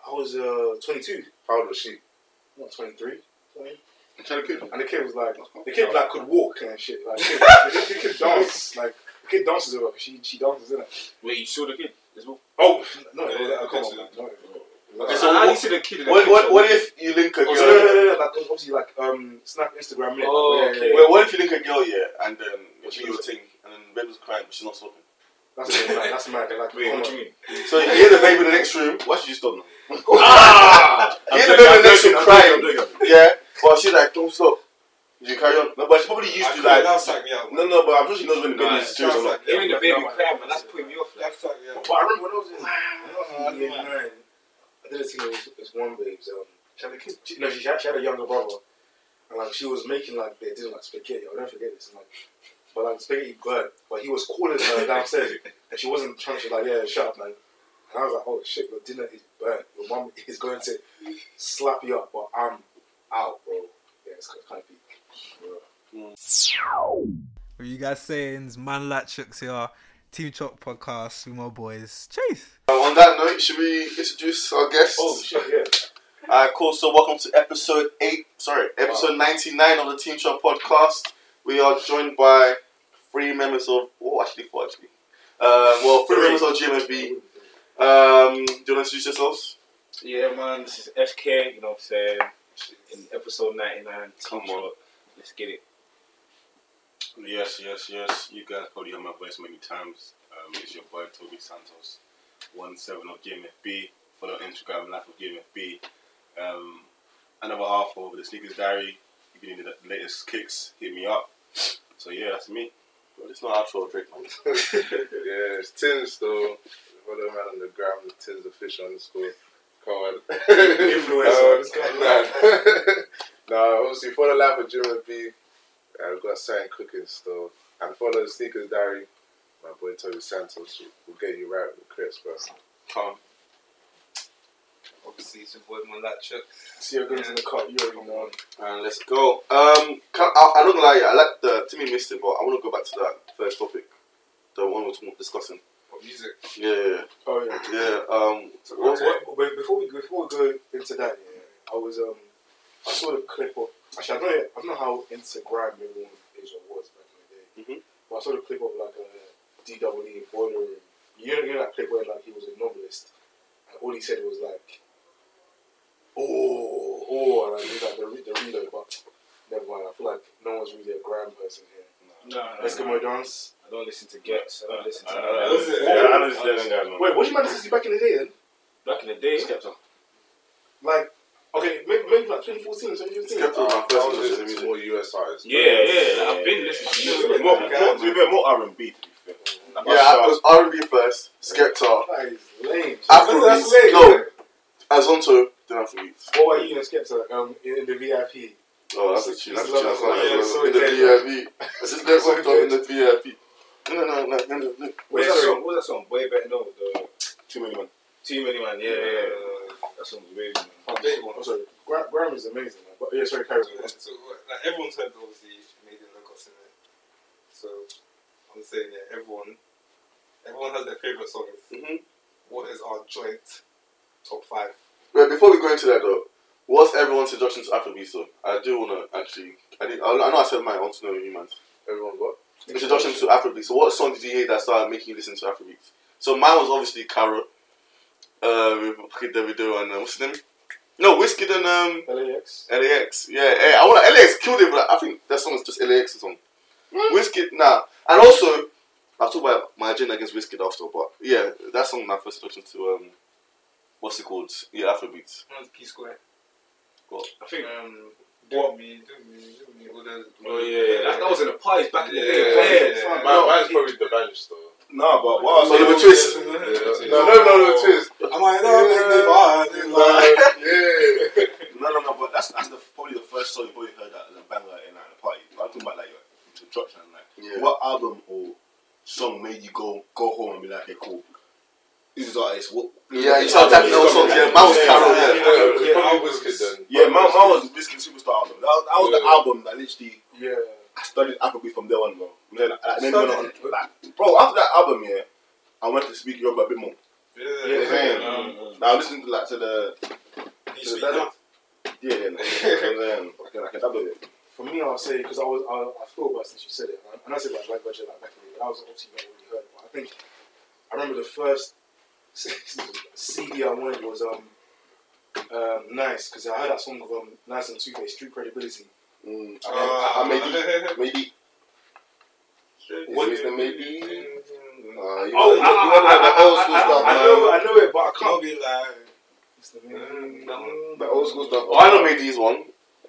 I was uh 22, How old was she? not 23. 20. She had a kid. And the kid was like, the kid like could walk and shit. Like, the kid, the kid, the kid dance. Like, the kid dances with her 'cause she she dances in it. Wait, you saw the kid as well? Oh no, Yeah, no, yeah, no, come on, yeah. man. no. Okay, So how do what- you see the kid in the What, what, what if you link a Oh, girl? so no, no, no, no, like obviously like um Snap Instagram minute. Oh, yeah, okay. yeah, Well, what if you link a girl, yeah, and then you do your thing, and then the baby's crying, but she's not stopping? That's mad. That's mad. Like, Wait, what do you mean? So you hear the baby in the next room, why should you stop now? Ah! You hear the baby in the next room crying, yeah, but she's like, don't stop. You carry on. No, but she probably used I to like. now sack me out. No, no, but I'm sure she knows when the baby is serious Even the baby crying, man, that's putting me off. That's me out. But I remember when I was in, I was in year nine, I did a thing with this one babes. Um, she had a kid. She, no, she had, she had a younger brother, and like she was making like they did like spaghetti. I'll never forget this. And, like, but like spaghetti burnt, but he was calling her downstairs, and she wasn't trying. She was like, "Yeah, shut up, man." And I was like, "Oh shit, your dinner is burnt. Your mom is going to slap you up, but I'm out, bro." Yeah, it's kind of peak. What you guys saying? It's Man Latchooks here. Team Chalk podcast with my boys. Chase. Uh, on that note, should we introduce our guests? Oh shit, yeah. Alright, cool. So, welcome to episode eight. Sorry, episode ninety-nine of the Team Shop podcast. We are joined by three members of. Oh, actually, four actually. Uh, well, three members of GMB. Um, do you want to introduce yourselves? Yeah, man, this is SK, you know what I'm saying? In episode 99. Come Team on. Talk. Let's get it. Yes, yes, yes. You guys probably heard my voice many times. Um, it's your boy Toby Santos, one seven of GMFB. Follow Instagram Life of GMFB. Um, another half of the Sneakers Diary. If you need the latest kicks, hit me up. So yeah, that's me. Well, it's not actual Drake, man. yeah, it's Tins though. Follow man on the gram, Tins official underscore. Come on. Influencer, this guy. Nah, nah, obviously follow Life of Jim and B. We've got something cooking still. And follow the Sneakers Diary. My boy Toby Santos will get you right with the creps, bro. Tom. Obviously, it's your boy Malachuk. See your girls in the cut. You already know. And let's go. Um, can, I, I'm not gonna lie, I like the Timmy missed it, but I want to go back to that first topic, the one we're talking- discussing. music. Yeah, yeah, Oh yeah. yeah. Um, What, what, but before we before we go into that, yeah, I was um I saw the clip of actually I don't know, I don't know how Instagram everyone is or was back in the day, Mhm. but I saw the clip of like a DWE boiler room. You know, you know that clip where like he was a novelist, and all he said was like, "Oh, oh," and like, he's like the, re- the reload, but never mind. I feel like no one's really a gram person here. No, no, Let's go, no. dance. I don't listen to Gets. I don't listen to. I- I- none I of don't that. listen- yeah, I don't listen to them guys, man. Wait, what do you man listen to back in the day then? Back in the day, Skepta. Like, okay, maybe, maybe like 2014, 2015. Skepta was my first was listening to more US artists. yeah, yeah, like, I've been listening to More, music. more, to more R&B, to be fair. Like, Yeah, Usher. it was R&B first, Skepta, That is lame. Afrobeats. That's lame. No, Azonto, then Afrobeats. What about you and Skepta um, in, in the VIP? Oh, that's a tune. That's a This tune. is That's not yeah, in so the good. VIP. I just let some talk in the VIP. No, no, no, no, no, no. What's Wait, that sorry. song? What's that song? Way better know the Too many man. Too Many Man. Yeah, yeah, yeah. That song's way. Oh, oh, sorry. Gra- Graham is amazing. Man. But, yeah, sorry, carry on. So, like, everyone's heard obviously Canadian Lagos in it. So, I'm saying, yeah, everyone, everyone has their favourite songs. Mhm. What is our joint top five? Wait, before we go into that though, what's everyone's introduction to Afrobeats though? I do want to actually, I, did, I I know I said mine, I want to know you man's. Everyone's what? Introduction to Afrobeats. So what song did you hear that started making you listen to Afrobeats? So mine was obviously Caro, uh, with Davido and uh, what's his name? No, Wizkid and um, LAX. LAX. Yeah, hey, I want LAX killed it, but I think that song is just LAX's song. Wizkid, nah. And also, I'll talk about my agenda against Wizkid after, but yeah, that song my first introduction to um, what's it called? Yeah, Afrobeats. One's P Square. What? I think, um, do me, do me, do me. all those- Oh yeah, that, that was in the pies back in the day. yeah, Yeah, yeah. Mine, mine's probably the Vanish though. Nah, but what I was saying- Twist. No, no, no, no, twist. Am I not make me bad? Yeah. No, no, no, but that's that's the, probably the first song you probably heard that as a banger in like, the party. I'm talking about like your introduction. Like, Yeah. what album or song made you go go home and be like, okay, cool. This is artist. What? Yeah, you start tapping those songs. Yeah, mine was Caro. Yeah. Yeah, Yeah, probably I was- Wizkid then. Yeah, my, my was Wizkid Superstar album. That was, that was the Yeah. album that literally Yeah. I studied Afrobeat from there on, bro. And then, like, then went on, like, bro, after that album, yeah, I went to speak Yoruba a bit more. Yeah, Yeah, yeah. Um, Now listen to like to the to the now? yeah, yeah, no. and then I can I can double it. For me, I'll say, because I was, I, I thought about it since you said it, and I, and I said like Black Budget, like back in the day, that was obviously not already heard, but I think, I remember the first CD I wanted was um, um, 9ice, because I heard that song of um, 9ice and 2face, Street Credibility. Mm. Uh, I, I maybe maybe What- is the maybe? Uh, you Oh, know, I, you know, I, the old school I, stuff, I, I man. know, I know it, but I Can't can't. be like. It's the Mm. The old school stuff. Oh, I know Mady's one.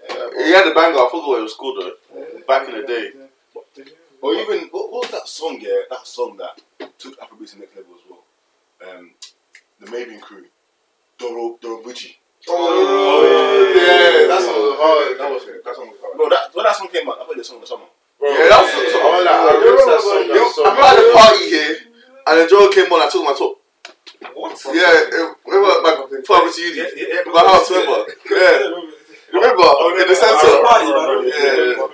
Yeah, He had the banger. I forgot what it was called though. Back in the day. Or even what, what was that song? Yeah, that song that took Afrobeat to the next level as well. Um, the Mavin Crew, Doro Dorobucci. Oh, yeah, that song was hard. That was that song was hard. Bro, that when that song came out, I played the song in the summer. Bro, Yeah, that was the song. I, like, I that remember- song. you- song. I remember at the party here, and then girl came on. I took my top. What? Yeah, remember my father to uni. Yeah, yeah, yeah, My house, remember? Yeah, remember in the center. Yeah,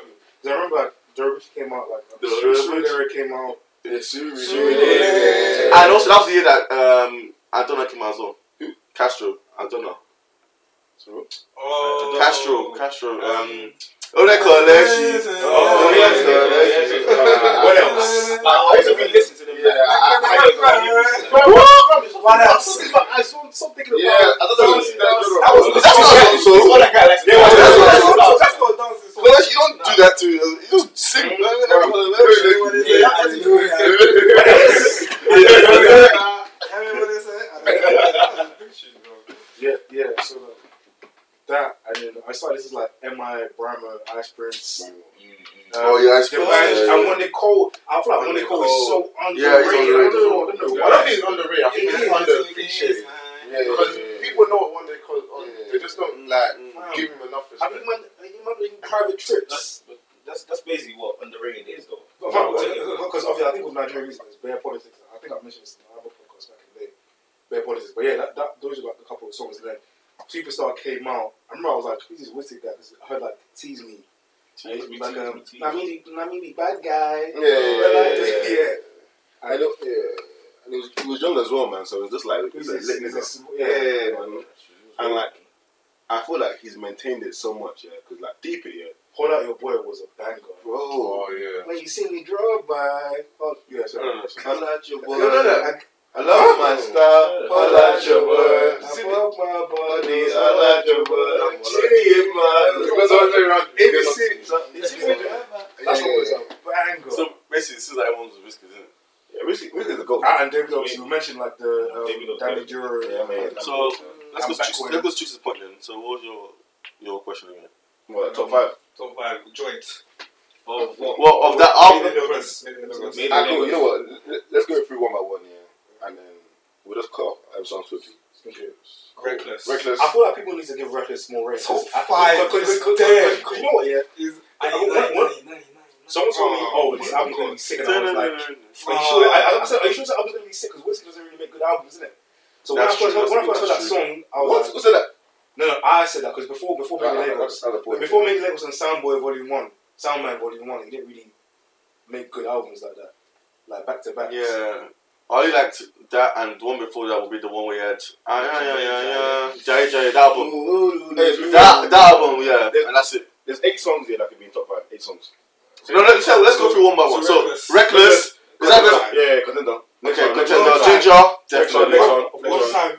yeah. I remember Dervish came out like Dervish. Came out. Yeah, Yeah. And also that was the year that um Adonai came out as well. Who? Castro, Adonai. Oh, Castro, Castro. Um, oh, they call it. Oh, yes, yes, What else? I used to really listen to them. Yeah, I, I, What else? I saw something about. yeah, I thought that was that was That That's not so. It's what that guy likes. Yeah, that's what- That's not dancing. No, you don't do that to. You just sing. Yeah, yeah. So uh, that and then I started listening to like M.I. Brymo, Ice Prince. Um, Oh, yeah, Ice the Prince, Vanish, yeah, and Wande Coal, I feel like Wande Coal is so Yeah, underrated. he's I underrated don't know, I don't know. I don't think it's underrated. I think It it's is. underappreciated. Yeah, Because people know what one they call on. They just don't like Mm. give him enough Have you respect. man, have you man doing private trips? That's, that's that's basically what underrated is, though. Because obviously, I think with Nigerian music, it's bare politics. I think I mentioned this in another podcast back in the day. Bare politics, but yeah, that, that those are like a couple of songs. And then Superstar came out. I remember I was like, "Who's this wicked guy?" Because I heard like "Tease Me." And he was like, um, Namidi, Namidi, bad guy. Yeah, yeah, yeah, yeah, yeah. I don't. Yeah, I he was, he was young as well, man. So it was just like, He's it's a a- lit he's nigga. a- yeah, yeah. man. And like, I feel like he's maintained it so much, yeah. Because like, deep it, yeah. Hold out your boy was a banger. Bro, Oh yeah. When you see me drove by, oh yeah, sorry. No, no, no. I like your boy. No, no, no. I, I love my style. I like your boy. I broke my body, Body, I like your boy. Chilly, man. Because I was around. ABC. That song was a banger. So basically, this is like everyone's whiskers, isn't it? Yeah, Wizkid, Wizkid's a goat. Ah, and Davido, obviously, we mentioned like the um, David Dami Duro. Yeah, man. So let's go. To, let's go to Chicks' point then. So what was your your question again? What, top five? Top five joint. Of what? Well, of that Made in album. Made in Lagos. Made in cool. Lagos. You know what? Let- Let's go through one by one, yeah. And then we'll just cut off every song quickly. Okay. Reckless. Reckless. I feel like people need to give Reckless more rates. Top I- five Because is because- dead. because you know what, yeah? Is I- I- what- what- Someone told me, oh, this album's going to be sick. And I was like, are you sure? I, I said, are you sure this album's going to be sick? Because Wizkid doesn't really make good albums, isn't it? So when I That's first, true, heard, when I that's first heard that song, I was What? like, Who said that? no, no, I said that because before, before Ah, Made in ah, Lagos, that's another point. before Made in Lagos and Soundboy Volume 1, Soundman Volume 1, he didn't really make good albums like that. Like back to back. Yeah. I only liked that and the one before that would be the one we had. Ah, yeah, yeah, yeah, yeah. Jai Jai, that album. That, that album, yeah. And that's it. There's eight songs here that could be in top five. Eight songs. No, let's, let's go through one by one. So So, Reckless. Reckless. Is that good? Yeah, contender. Okay, contender. one. Long time. Ginger, definitely. next one. One Next one. time.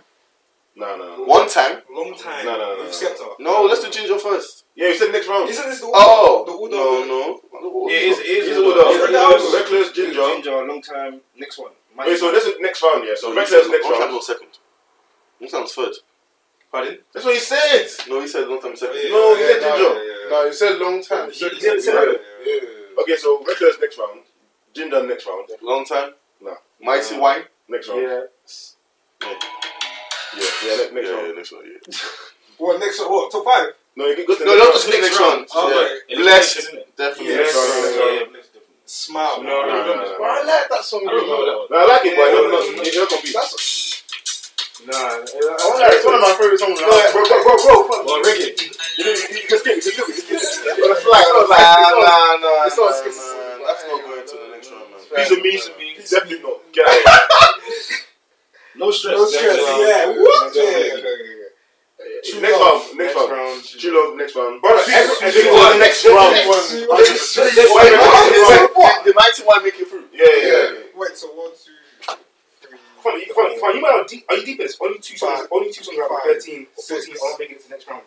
No, no, no. One time. Long time. No, no, no, With no. Skepta. No, let's do Ginger first. Yeah, you said next round. Isn't this the order? Oh, the order. no, no. Yeah, it is. It is. Here's the the order. order. Reckless, Reckless, Ginger. Ginger, long time. Next one. Wait, so this is next round, yeah. So So Reckless next One time round. was second. One time third. Pardon? That's what he said. No, he said one time second. Yeah, No, he yeah, said no, Ginger. yeah, yeah. No, you said long time. He- Second. he didn't say that. Yeah. Okay, so Reckless next round. Ginger next round. Long time. No. Mighty Wine. Next round. Yeah. Yeah, yeah, ne- next yeah, round. yeah, next one. Yeah. What next? What top five? No, you can go to No, next no, round. just the next round. Oh, Yeah. Blessed. Definitely. Yeah, Next round, yeah, next yeah, round. Yeah, Smile. No, no, no, no. But I like that song. I don't know that. No, I like it, but Yeah, no, no, yeah, no, you don't compete. Nah, I like, it's one of my favorite songs. No, bro, bro, bro, bro, reggae. Know, skip, you can skip, you can skip. But it's like, Nah, nah, nah, it's all nah, nah. That's not going to the next round, man. Piece of me should be definitely not. Get out of here. No stress. No stress. round. Yeah. Yeah, What? Next round, next Next round. round. True love, next round. Bro, every- every- True every- love, next round. The mighty one make it through. Yeah, yeah, yeah. Wait. So one, two, three. Funny, funny, funny. You might not deep. Are you deep in this? Only two songs. Five. Only two songs out of 13 or 14 Six. are not making it to the next round.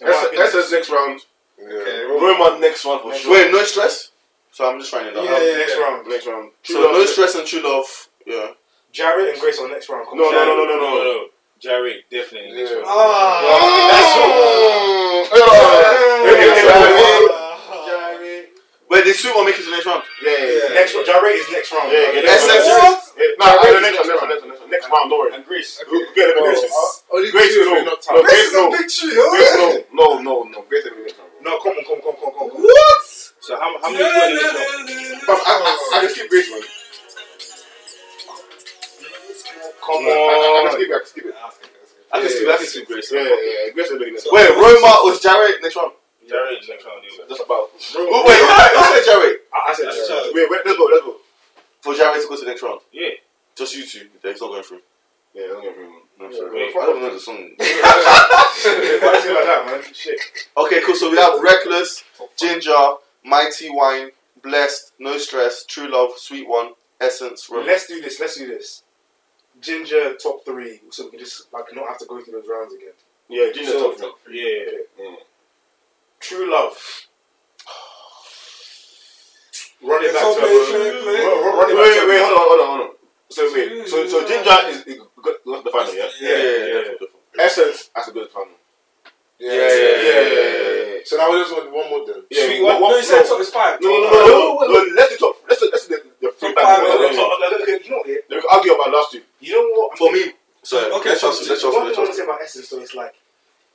In my That's opinion. next round. Yeah. Roman next one for sure. Wait, no stress. So I'm just trying it down. Yeah, yeah, next yeah. round. Next round. True So love, no stress and true love. Yeah. Gyrate and Grace on next round. No, no, no, no, no, No, no. No. Jerry, definitely. Next Yeah. one. Ah. That's Oh, Hey, hey, hey, hey, hey. Ah. Wait, the sweet one make it to the next round. Yeah, yeah, yeah. Next round. Gyrate is next round. Yeah, yeah, bro. next Essence. round. What? Yeah, Nah, Gyrate the is next next round, next round, next round. Next round, don't worry. And Grace. We'll get elimination. Only Grace, two, no. not No, top. This Grace, is a no. big trio. Grace, no. No, no, no. Grace elimination, bro. No, come on, come on, come on, come on, come on. What? So how, how many you got in this one? Fam, I, I, I can skip Grace, man. Come I, I, I on. can skip it, I can skip it. I can see. I can see Grace. Yeah, yeah, yeah. Grace elimination. Wait, Roma was Gyrate next round. Jerry, next round. yeah. Just about. Wait, wait, who said Gyrate? I, I said That's Gyrate. Gyrate. Wait, wait, let's go, let's go. For Gyrate to go to the next round. Yeah. Just you two. He's not going through. Yeah, don't get me wrong. No, Yeah, sorry. wait. I don't know the song. Why is it like that, man? Shit. Okay, cool. So we have Reckless, Ginger, Mighty Wine, Blessed, No Stress, True Love, Sweet One, Essence, Roma. Let's do this. Let's do this. Ginger top three, so we can just like not have to go through those rounds again. Yeah, Ginger So, top three. yeah. Yeah. True love. Run it Let's back to her. Run- it Wait, back wait, wait, hold on, hold on, hold on. So wait, so so Ginger is, is got, got the final, yeah. Yeah, yeah, yeah. yeah. Essence has to go to the final. Yeah, Yeah, yeah, yeah, yeah. So now we just want one more then. Yeah, Sweet what- one. what- No, you said no. top is five. No, no, no, no, no, no. Let's do top. Let's do, let's do the, the three Top back. five, Then okay. We So, okay, you know what? Yeah? can argue about last two. You know what? For me, so Okay, let's so just let's the just one let's thing I want to just. say about Essence, though, is like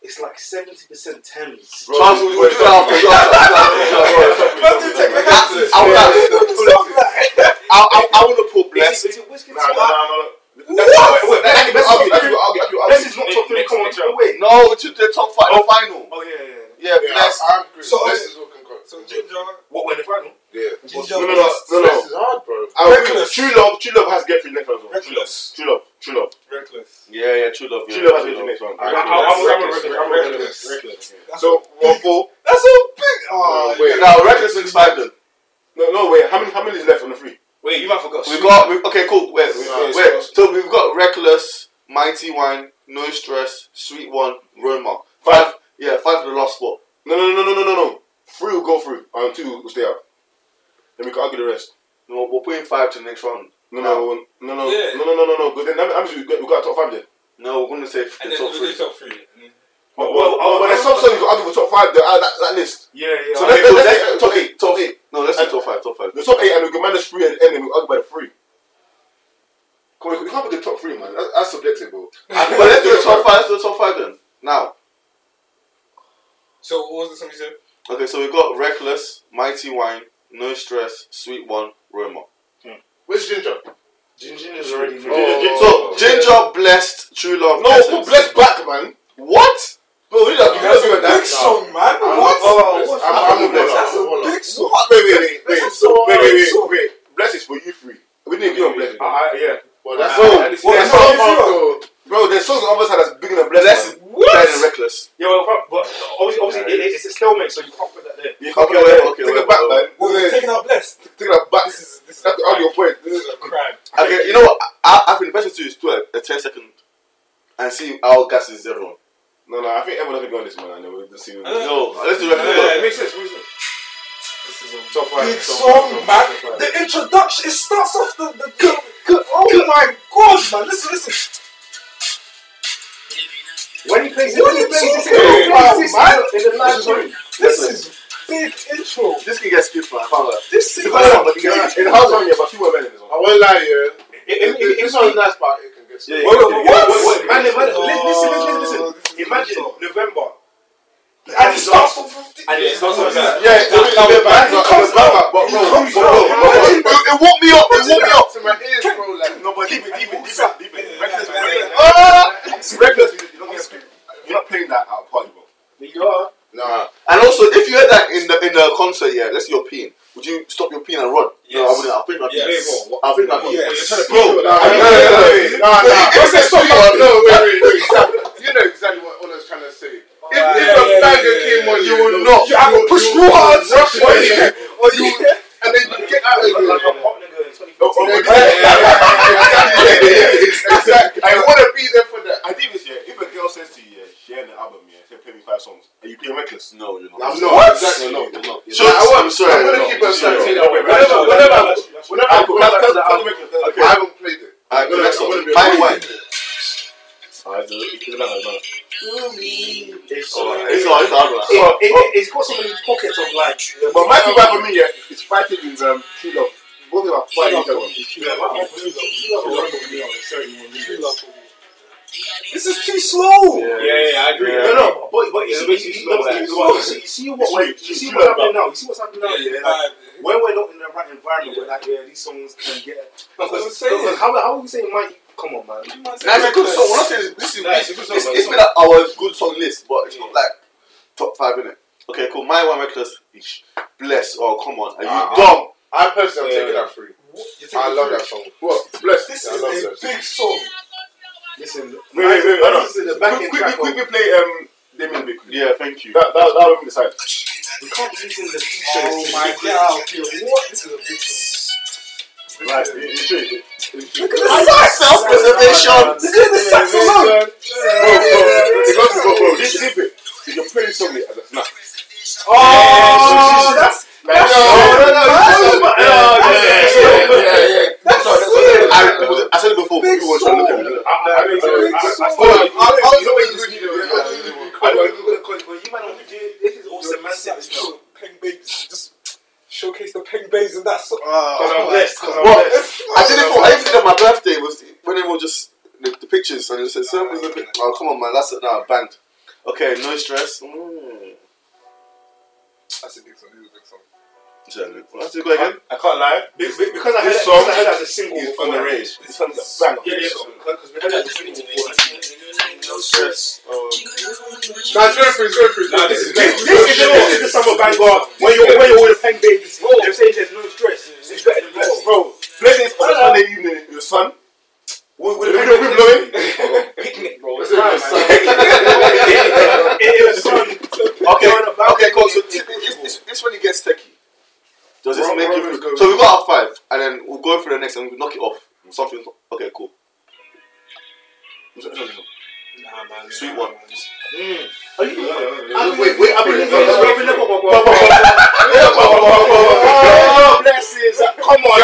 it's like seventy percent Tems. Bro, Chance, we'll do that after. do that Let's do technical after. I would have. Stop that. I I I want to put nah, nah. Wait, wait, That- that- let's argue, argue, argue, argue, argue, This is not top three. Next- Come on, next no round. way. No, to the top five, the final. Oh yeah, yeah. yeah. Yeah, Yeah, Blessed. I'm Chris. So, this is all concurrent. So Ginger. What? When the final? Yeah. Yeah. No, no, no, no, This no. is hard, bro. I Reckless. True love, true love has to get through the next round. as well. True love, Reckless. true love, true love. Reckless. Yeah, yeah, true love. Yeah, True love has to get through the next round. I- I- I- I'm- I'm Reckless. reckless, I'm Reckless. reckless. So one four. That's so big. Oh, wait. Now, reckless wins five then. No, no, wait. How many? How many is left on the free? Wait, you might forgot. We've got, we, okay, cool. Wait, wait, Yeah, wait. so- So we've got reckless, mighty wine, no stress, sweet one, Roma. Five. Yeah, five for the last spot. No, no, no, no, no, no, no. Three will go through, and two will stay out. Then we can argue the rest. No, we're putting five to the next round. No, no, no, no, Yeah. no, no, no, no, no. Because then that means we got, we got top five then. No, we're gonna say And the then top we'll three. do top three. Mm. But, well, but, but there's some songs you can argue for top five that, uh, that, that list. Yeah, yeah. So let's, let's, let's, let's top eight, top eight. No, let's do top five. Top five. The top eight, and we can minus three at the end, and we argue by the three. Come on, we can't put the top three, man. That's, that's subjective, bro. but let's do the top five. Let's do the top five then. Now, So what was the song you said? okay. So we've got reckless, mighty wine, no stress, sweet one, Roma. Hmm. Where's Ginger? Ginger is already. Oh. So ginger, blessed, true love. No, Essence. put Bless back, man. What? Bro, we don't That's a that. big song, man. I'm What? not- what's I'm- I'm with That's I'm a with Bless. big song. Wait, wait, wait, wait, That's so wait, wait, wait, hard. wait, wait. Bless is for you free. We didn't give on Bless. I, I, uh, yeah. Well, that's uh, Bro, I- I listen- well, there's so- songs- Bro, there's songs on the other side that's bigger than Bless. Bless man. is reckless. Yeah, well, but, but obviously, obviously it, it's a stalemate, so you can't put that there. You can't Okay, put it there. okay, Take wait, it back, wait, man. Well, we're taking out blessed. Take it back. This is this is That's the argue your point. this is a crime. Okay, you know what? I, I think the best thing to do is do a, a 10 second and see how gas is everyone. No, no, I think everyone has to go on this, man, and then we'll just see. Uh, No, let's do Yeah, reckless. yeah, it makes sense. Makes sense. This is a Top five. big song, top man. top. The introduction, it starts off the, the, the oh my god, man. Listen, listen. When he plays, What are you plays this talking in about, this man? in the live stream. This is big intro. This can get skipped, man. I can't lie. This is It's a song, but in the house song, yeah, but two more men in this one. I won't lie, yeah. This one's nice, but it can get Yeah, Wait, wait, wait, What? wait, wait, man, man, Oh, listen, listen, listen, this listen. is Imagine. November. And it starts from 50. And it starts like that. Yeah, it was a bang, it was bang, but bro, It, it woke me up. It woke me up. to my ears, bro. Like, No, but keep it, keep it, keep it, keep it. Reckless, Yeah, reckless. yeah, Ah! It's reckless. You don't get skipped. You're not playing that at a party, bro. You are. nah. And also, if you heard that in the in the concert, yeah, let's say you're peeing, would you stop your peeing and run? No, I Yes. wouldn't. I think I'd Yes. pee. I think I'd pee. Yes. You're trying to Bro, pee. Nah, Hey, nah, hey, nah, nah, nah. If it's No, no, wait, wait, wait. You know exactly what Ola's trying to say. If, if a banger came on, yeah. you will not. You have to push too hard. Rush fighting with um, True Love. Both of them are fighting each other. This is too slow. Yeah, yeah, I agree. No, no, but, but you It's see, basically you, see, slow no, down. you, see- you see, what, when, you see what's happening now. You see what's happening now. Yeah, like, when we're not in the right environment, we're like yeah, these songs can get. That's I'm Because saying. how how are we saying, Mike? Come on, man. Nah, it's a good song. We're not saying this is Nah, it's a good song, it's, it's it's been at our good song list, but it's not like top five in it. Okay, cool. My one reckless. Ish. Bless. Oh, come on. Are you Ah, dumb? I personally am Yeah. taking that free. I love that song. What? Bless. This I is a that. big song. Listen, Wait, wait, wait, hold on. This is the Quick, quick, track. quick, of- quick, play um, Damian Big. Yeah, thank you. That, that, that will be the side. We can't be using the features. Oh to my make it- god. What? This is a big song. Right, it- it's true. It- Look at the sax. Self-preservation. Look at the sax alone. Bro, bro, it goes to go, bro. This this bit, if you're playing something as a snap. Oh, that's Like, That's no, no, no, no, no, Yeah, yeah, yeah. that's I. I said it before. Big People were trying to look at me. I, I, I, I, I, I, on. You know- what I this is all semantics. Peng bass, just showcase the peng bass and that's. I'm blessed. Because blessed. I did it for I did it on my birthday. Was when everyone just the, the pictures and it said, "Sir, oh come on man, that's it now banned." Okay, no stress. Mm. That's a big song. This is a big song. Exactly. Let's go again. I can't lie. Be- be- Because I heard, This it- song I heard it as a single is before. underrated. This song's a banger. Yeah, yeah. Because we heard it as a single before. No stress. Nah, it's going through. It's going through. Nah, this is This, this, is the, this is the summer banger when you're when you're with a pen babies. They're saying there's no stress. It's better than bless. Bro, play this on a Sunday evening. It was fun. With, with The the wind blowing. picnic, bro. It's It's fine, fine, man. It it was fun. Okay, You're on a balcony. okay, cool. So this, this, this, this when it gets techie. Does this make Robin's you? going- So we got our five, and then we'll go for the next, and we knock it off. Something. Okay, cool. Nah, man. Sweet nah, one. man. Wait, wait. I've been Oh, blessings. Oh, Come on.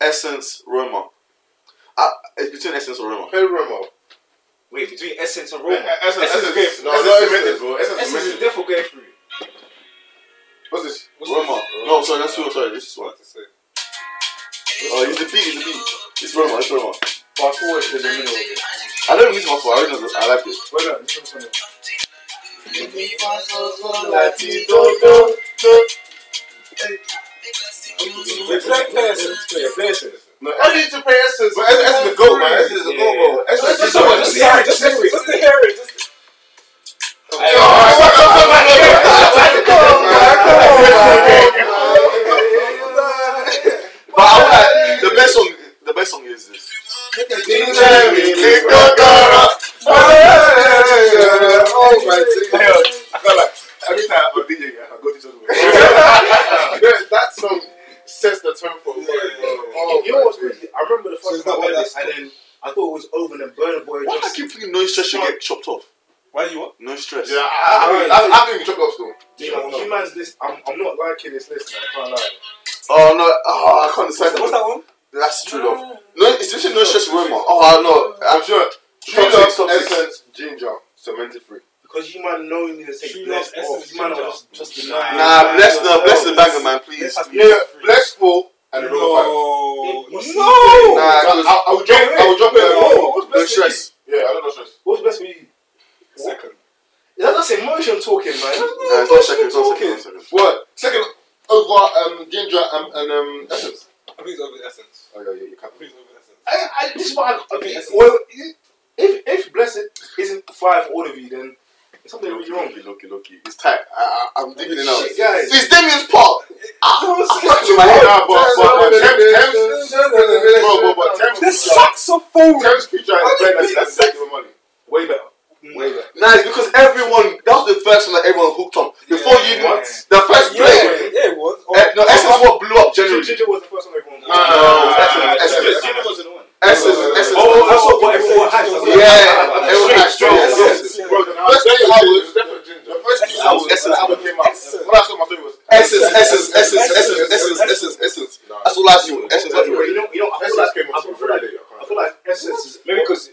Essence, Roma. Uh, it's between Essence or Roma. Hey, Remo. Wait, between Essence and Eh, Roma. eh, Essence, Essence Essence, is- no, Essence no, is Essence, cemented. bro. Essence, Essence is is definitely going through. What's this? Roma. No, sorry, that's two. Sorry, this is one. What to say? Oh, it's the beat, it's the beat. It's Roma, it's Roma. Fast forward to the middle of it. I don't use my phone, I already I like it. Wait, no, this is something. Wait, play, play Essence. Play, play Essence. No, I need to play Essence. But Essence is the goat, man. Essence is the goat, bro. Essence is goat. Just hear it, just hear it, just to hear it. Just But I like, the best song, the best song is this. Oh my I feel like every time I'm DJ, I go to something. That that song sets the tone for a Yeah, yeah, Oh, you know what's crazy? I remember the first it's time I not heard this, and then I thought it was over, and then Burna Boy Why do I just. keep thinking no stress should get chopped off? Why you what? No stress. Yeah, I, I, I, I think you chopped off still. You know, you man's list. I'm, I'm not liking this list, man. I can't lie. Oh no, oh, I can't decide. What's that one? That's true love. Ah. No, it's just no stress Roma. Oh no, I'm sure. True Top love, six, top six. essence, ginger, cemented free. Because you man knowing to take True bless Love, off. Essence, You man are Ginger. just just Nah. Nah, bless the bless the banger man, please. This has to be Yeah, free. bless full and a roll five. No. No. Nah, So I, I would drop. I would drop. Wait, uh, whoa, what's no best for you? stress. Yeah, I don't know stress. What's best for you? Second. That's emotion talking, man. Nah, it's not second, it's not second, it's not second. What? Second over um ginger and, and um essence. I think it's over Essence. Oh yeah, yeah, you I can't. think it's over Essence. I, I, this is what I. Okay, Essence. well, if if blessed isn't five for all of you, then there's something really wrong. Loki, Loki, Loki. It's tight. I, I, I'm digging it out. Guys. It's Damian's part. Ah, The saxophone. Tems feature is better than that's taking my money. Way better. Way better. Nah, it's because everyone, that was the first one that everyone hooked on. Before you, Yeah. the first Yeah, play. yeah, it was. Oh, Eh, no, Essence what blew up generally. Ginger was the first one everyone. Nah, No, Essence, Essence, Essence. Ginger wasn't the one. Essence, Essence. Oh, that's what everyone had. Yeah, everyone had Bro, yes, yes. bro, the first two hours, definitely ginger. The first two hours, Essence. the album came out. When I saw my story was Essence, essence, essence, essence, essence, essence, essence. That's all I see. Essence But everywhere. you know, you know, I feel Essence like came I out feel so very like late. I feel like Essence is Maybe because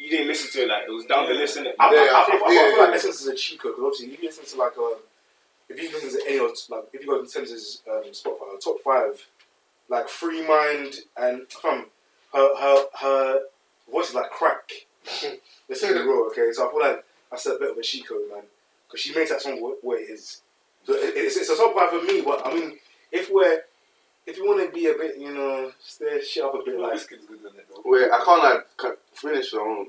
you didn't listen to it like it was down the list, innit? I, I, Yeah, I, feel, I, feel, I yeah, feel like yeah. Essence is a cheat code because obviously if you listen to like um, if you listen to any of like if you go to Tems' um, Spotify like Free Mind and um, her her her voice is like crack. Let's be real, okay? So I feel like that's a bit of a cheat code, man, because she makes that song what, what it is. So it, it's, it's a top five for me. But I mean, if we're if you want to be a bit, you know, stay shit up a bit, like Wizkid's good on it though. Wait, I can't like ca- finish. I don't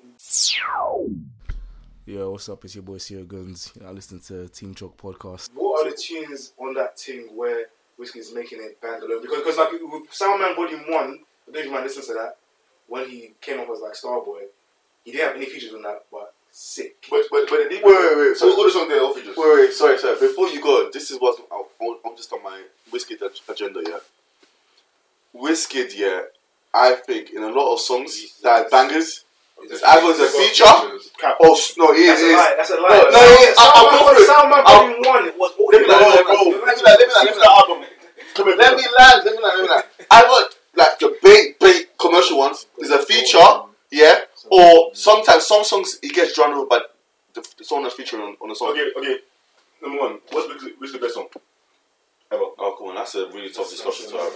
Yo, what's up? It's your boy Sierra Guns. I listen to Team Chalk podcast. what are the tunes on that thing where Wizkid's making it bang? Because because like with Soundman Volume One, I don't know if you might listen to that when he came up as like Starboy. He didn't have any features on that, but sick. But but but the Wait, wait, wait. So So, all the songs there are features. wait, wait. Sorry, sorry. Before you go, this is what I'm, I'm just on my Wizkid agenda. Yeah, Wizkid. Yeah, I think in a lot of songs that are bangers, it's either a feature s- no, it That's a is. lie. That's a lie. No, no, it- I- I'll go for it. Soundman Volume One it was Let me them- land, bro. Let me let me let me land. album. Come in, Let me land, let me land, let me land. Either like the big, big commercial ones is a feature, yeah, or sometimes some songs it gets drowned out by the, the song that's featuring on, on the song. Okay, okay. Number one, what's Wizkid- Wizkid's best song ever? Oh, come on, that's a really tough discussion to have.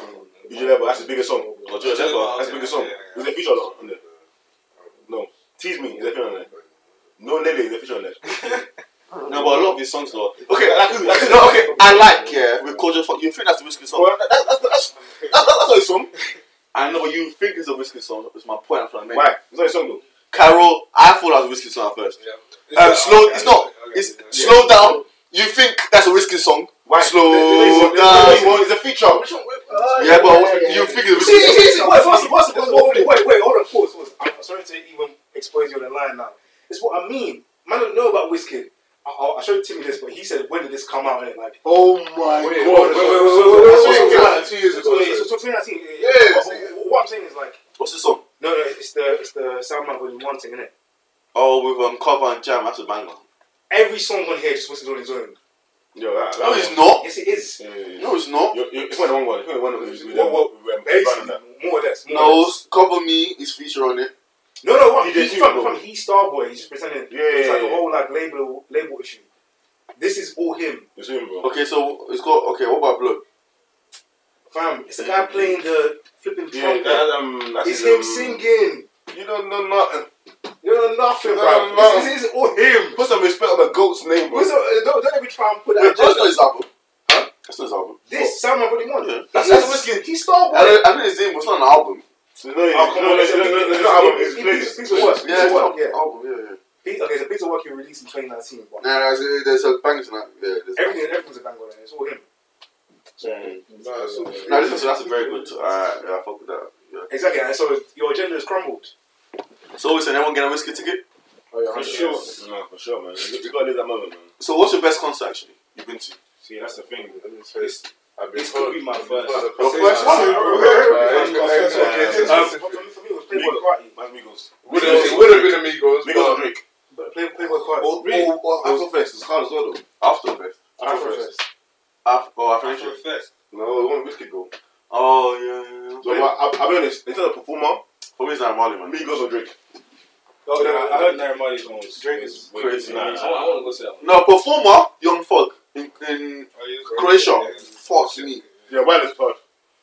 Usually ever. That's the biggest song. Oh, Echo. That's the biggest song. Is there feature on there? No. Tease me. Is there a feature on there? No, Nelly. Is there a feature on there? No, but a lot of his songs though. Okay, like who? Like? No, okay, I like yeah with Cordial Fun. You think that's a Wizkid song? Well, that, that, that's that's that's that's not a song. I know, but you think it's a Wizkid song. It's my point I'm trying to make. Why? It's not a song though. Caro, I thought that was a Wizkid song at first. Um, slow. It's not. It's slow down. You think that's a Wizkid song? Why? Slow It's down. It's a feature. Which one? Yeah, but you think it's a See, Wizkid see, song? see, wait, what's, what's, what's, wait, wait, wait, hold on, pause, pause. I'm sorry to even expose you on the line now. It's what I mean. Man don't know about Wizkid. I- I'll, I'll show you Timmy this, but he said, when did this come out? innit? Like, Oh my Wait, god. wait, wait, wait, wait, wait, wait, So wait, it came wait, out two years so, ago. yeah, so- so, so 2019. Yeah, but- see- but what I'm saying is like, What's the song? no, no, it's the it's the Soundman Volume One thing, innit? Oh, with um, cover and jam. That's a banger. Every song on here just Wizkid on his own. Yo, that, No, it's not. Yes, it is. Yeah, yeah, yeah. No, it's not. You- you- It's one of the one. It's one of the one with with Well, well, with- with- with- Basically, more or less. More No, or less. cover me is feature on it. No, no, what? He did He's too, from, bro. from he's Starboy. He's just pretending. Yeah, it's yeah, like yeah. a whole like label label issue. This is all him. It's him, bro. Okay, so it's got okay. What about Blood? Fam, it's the guy playing the flipping Yeah, trumpet. that, um, that's it's his, him um, singing. You don't know nothing. You don't know nothing, No, bro. no. This, is all him. Put some respect on the goat's name, bro. What's up? Don't, don't even try and put that. Wait, that's agenda. not his album. Huh? That's not his album. This Sound Man Volume One. Yeah. That's, That's that's Wizkid. He's Starboy. I I know his name, but it's not an album. So, no, Oh, come on, no, it's a no, big- no, no, it's no, a album. big- It's playlist. big- big- work. Yeah, It's it's Yeah. album. Yeah, yeah. He- Okay, it's a piece of work he released in 2019. But Nah, there's, there's a bangers in that. Yeah, there's everything, everything's a bang on it. It's all him. No, this is, that's a very good. Uh, yeah, I fuck with that. Yeah. Exactly. And so your agenda is crumbled. So, always anyone get a Wizkid ticket? Oh, yeah, For sure. No, for sure, man. You you gotta live that moment, man. So, what's your best concert actually you've been to? See, that's the thing. It's, I've been This could be my first. Your first been one? told- Um, Uh, for me, it was Playboi Carti. Man's Migos. Would have it would have been Amigos, Migos or but Drake. But Playboi Carti. Or, or, or Afrofest. It's hard as well, though. After the. Afrofest. After, oh, after After first. No, it wasn't Wizkid, bro. Oh, yeah, yeah, yeah. I, I, I'll be honest. In terms of performer, For me, it's not Marley, man. Migos or Drake. Oh, no, I heard Naira Marley's one Drake is way crazy. I, I want to go see that one. No, performer, Young Thug in, in Oh, he was Croatia. Yeah. Fuck me. Yeah, wireless part.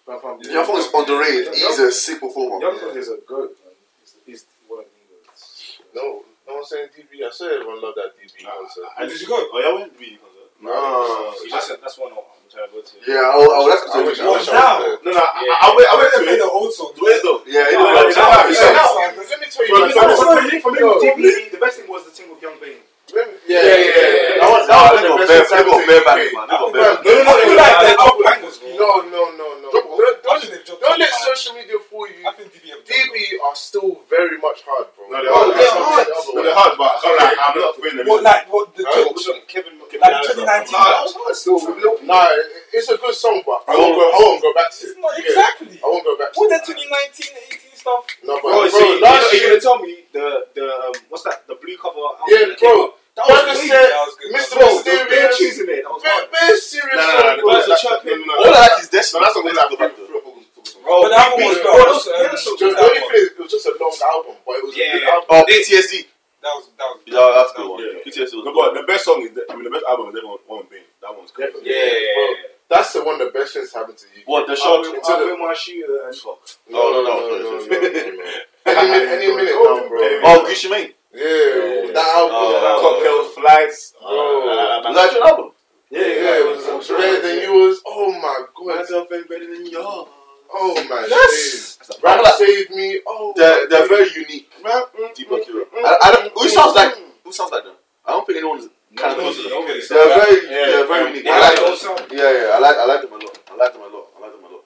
Fam, fam. Young Thug is underrated. He's a sick performer. Young Thug is a goat, man. He's, he's one of the goats. no, no one's saying DB. I said everyone loved that DB concert. And did you go? Oh, yeah, I went to be concert. No, See, that's, that's one I'm trying to go to. Yeah, oh, oh that's I wish I good. wish now? No, no, I, Yeah. I, I went, I went to play the old songs. Where's though? Yeah, No, yeah, no, yeah. no, no, there. no. Let me tell you. From- like, from- no, For me, for me, DB, the best thing was the thing with Young Bane. Let me- Yeah, Yeah, yeah, yeah, yeah. That was, that was, they got bare, they got bare bangers, man. They got bare No, no, no, no, like no, no, top bangers, bro. No, no, no, no. Don't, I don't, think they've dropped don't let social media fool you. I think DB DB are still very much hard, bro. No, they're Oh, hard. they're They're hard. No, they're hard, but I can't lie. I'm not feeling them. What, like, what, the, Alright, the, what's? Kevin, Kevin like 2019? Nah, was hard still. Nah, it's a good song, but I won't go. I won't go back to It's it. not Yeah. exactly. I won't go back to What it. that 2019, 18 stuff? No, but Bro, bro, see, you know, last you're year, gonna tell me the the um, what's that? The blue cover. album yeah, that came bro. Out? That was weak. said, That good. Mr. Bro, there was bare Mysterious, tunes in there. That was bare, hard. bare serious No, no, song, no, bro. Birds of Like, no, no, All I like is Destiny. No, that's what we Let's go back to. Bro, But the album big- was bro, bad. those- yeah, those songs The only thing is, it was just a long album, but it was a good album. Oh, PTSD. That was, that was. Yeah, that's good one. Yeah. PTSD was No, good. but the best song is, I mean, the best album is everyone one Bane. That one's crazy. Definitely. Yeah, yeah, yeah. That's the one the best things happened to you. What, the I'll shot? win- into I'll the- win my shooter and Oh, no, no, no, sorry, no, sorry, no, sorry. no, no. Any minute, any minute now, bro. Oh, Gucci Mane. Yeah, that album. Oh, that Cocktail flights. Oh, Bro. Was that your album? Yeah, yeah, Yeah, yeah. it was. was better than yours. Oh my god. Myself ain't better than y'all. Oh my Yes. days. Rap saved me. Oh, They're, they're very unique. Rap, D-Block Europe. I, I don't, mm, who sounds mm, like mm. who sounds like them? I don't think anyone's kind of Nobody, nobody. They're very, Yeah, they're very unique. they I like them. Yeah, yeah, I like, I like them a lot. I like them a lot. I like them a lot.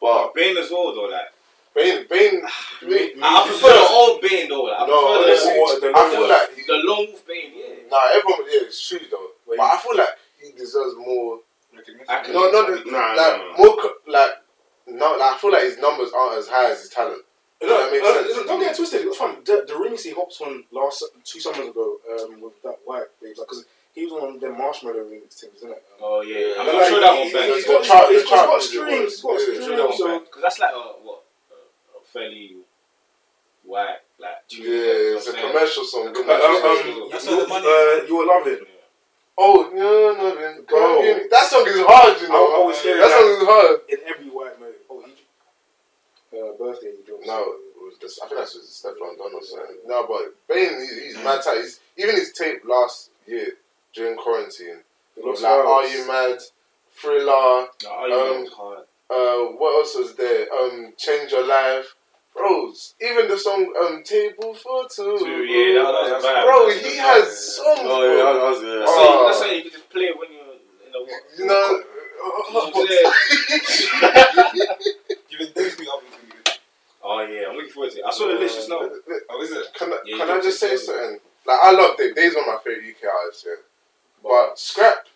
But But Bane as well, though. Like, Bane, Bane. me- I prefer the old Bane, though. Like, I No, prefer the, what, the I feel like he, the lone wolf Bane. Yeah. nah, everyone, yeah, it's true though. Wait. But I feel like he deserves more. I No, No, no, Nah, like nah, nah. more, co- like no, like I feel like his numbers aren't as high as his talent. No, that makes uh, sense. don't get it twisted. It was fun. The, the remix he hopped on last two summers ago um, with that white babe, because he was on the Marshmello remix things, isn't it? Um, Oh, yeah. I'm but not like, sure that he- one he- better. He's got, chart- he's the got, chart he's got was- streams. He's got yeah, streams. Sure that one So better. Because that's like a, what? A, a fairly white, like, tune. Yeah, you know it's what a I'm saying? commercial song. uh, commercial um, song. um, That's you, where the money uh, you will love it. Oh no, no, man. Bro. that song is hard, you know. I was hearing that that song is hard. in every white movie. Oh, he uh, birthday he dropped. No, it I think that's just Stefflon Don or something. No, but Bane, he, he's mad tight. He's, even his tape last year during quarantine, was like, "Are You Mad?" Thriller. No, all you Um, know is hard. Uh, what else was there? Um, Change Your Life. Bro, even the song um, Table for Two. Two, yeah, that, that was a vibe. Bro, That's he vibe. has songs, oh yeah, bro. that was yeah. That's, you, that's how you can just play it when you're in a what? You know, You've been dating me up with you. Oh yeah, I'm looking forward to it. I saw the list just now. Oh, is it? Can I, Yeah, can I just say just- something? Like, I love Dave. Dave's one of my favorite UK artists, yeah. But Scrap,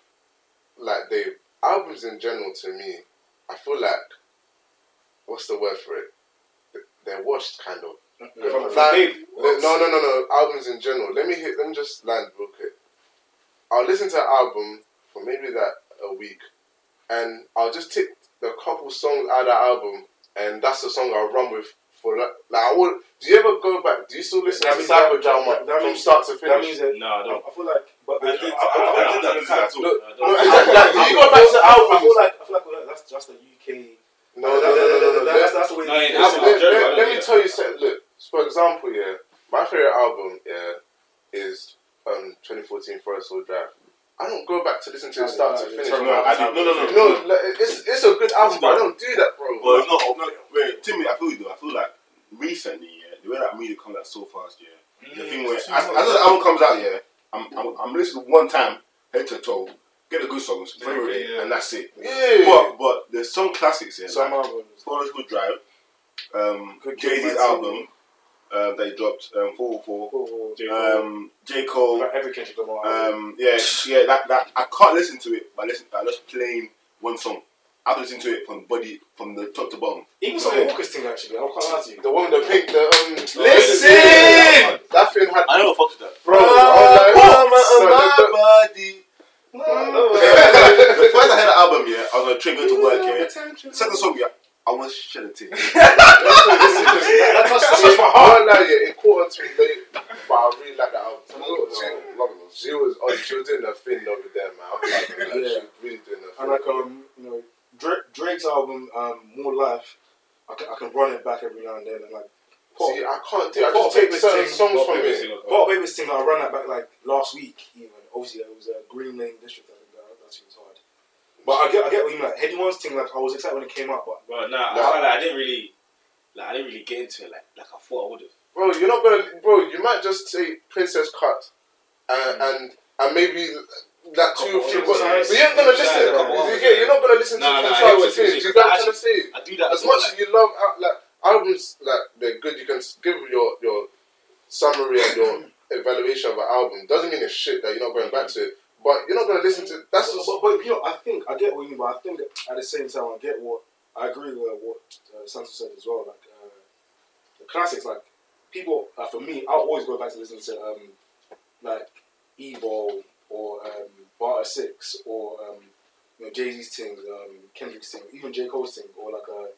like Dave, albums in general to me, I feel like, what's the word for it? They're washed, kind of. From- Like, from Dave. le- no, no, no, no. Albums in general. Let me hit. Let me just land real quick. I'll listen to an album for maybe that a week, and I'll just take the couple songs out of that album, and that's the song I'll run with for that. like I would. Do you ever go back? Do you still listen That to Cyber that- Drama that- that from means- start to That finish? means that No, I I, don't. I feel like, but I the- did- I- I- I- I I- did that I time. don't. Look, I no, don't. like, like, you go back to I albums. feel like I feel like that's just the UK. No, no, no, no, no, no. That's, that's the way. No, in they- album, Let, Jerry, let- I don't let do me tell you something. Look, for example, yeah, my favorite album, yeah, is um 2014 Forest Hill Drive. I don't go back to listen to it start to finish. No, No, No, no, no. no, it's it's a good album, but I don't do that, bro. Well, it's not. No, wait, Timmy, I feel you though. I feel like recently, yeah, the way that music comes out so fast, yeah. The thing where as, as the album comes out, yeah, I'm I'm, I'm listening one time, head to toe, get the good songs, bring it, Yeah. and that's it. yeah, But but there's some classics here. Some like albums. Forest Good Drive, um, Good Jay Z's album um, that he dropped, um, 444, Cool, cool. um, J Cole. Like everything should come out. Um, yeah, yeah, that, that I can't listen to it, but listen, I just playing one song. I have to listen to it from body, from the top to bottom. Even some Walker's thing actually. I can't lie to you. the one with the pink, the um. Listen! That thing had I never fucked with that. bro. I was like, no, the- body. No, the first I heard the album, yeah, I was on a train going to work, yeah. Second song, yeah, I was shedding tears. that touched the- touched my I heart. won't lie, yeah, it caught on to me late, but I really like that album. She, she was oh, she was doing her thing over there, man. I was like, like, She was really doing her And like um, you know, Drake, Drake's album, um, More Life. I can, I can run it back every now and then and like. See, I can't do. it. I Pop just take Baby's certain thing, songs Pop from Baby's it. thing. But Baby's thing, I ran that back like last week. Even obviously it was uh, Green Lane District. I think that that was hard. But I get, I get what you mean. Like Headie One's thing, like I was excited when it came out, but But nah, I, Nah. felt like I didn't really, like I didn't really get into it like like I thought I would have. Bro, you're not gonna, bro. You might just say Princess Cut, and and, and maybe that two or three. But, of you're not gonna listen. Yeah, couple You of get, you're not gonna listen to Nah, from nah, start I to get finish. what You know what I'm you're trying to say? I do that As much as you love uh, like albums, like they're good. You can give your your summary and your evaluation of an album. Doesn't mean it's shit that you're not going back to it. But you're not gonna listen to. That's but, but, but, you know, I think I get what you mean, but I think at the same time I get what I agree with what uh, Sansa said as well. Like uh, the classics, like people uh, for me, I'll always go back to listen to um, like Evo or um, Barter Six or um, you know Jay Z's thing, um, Kendrick's thing, even J Cole's thing, or like a, a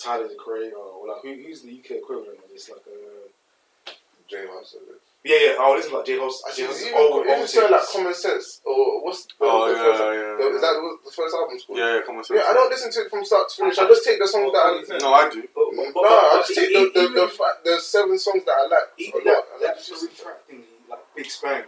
Tyler the Creator, or like who, who's the UK equivalent of this? Like uh, Jay Hustle. yeah, yeah. I'll listen to like J Hus. I J think Host even, old, even old like. Common Sense or what's the, Oh the yeah, first, yeah, yeah. is that what the first album called? Yeah, yeah, come on. Yeah, I don't listen to it from start to finish. I just take the songs that I. No, I do. But, No, but, I but just take the, the, even- the, fa- the seven songs that I like. Even a lot, that, I that just- three track thing, like Big Spang,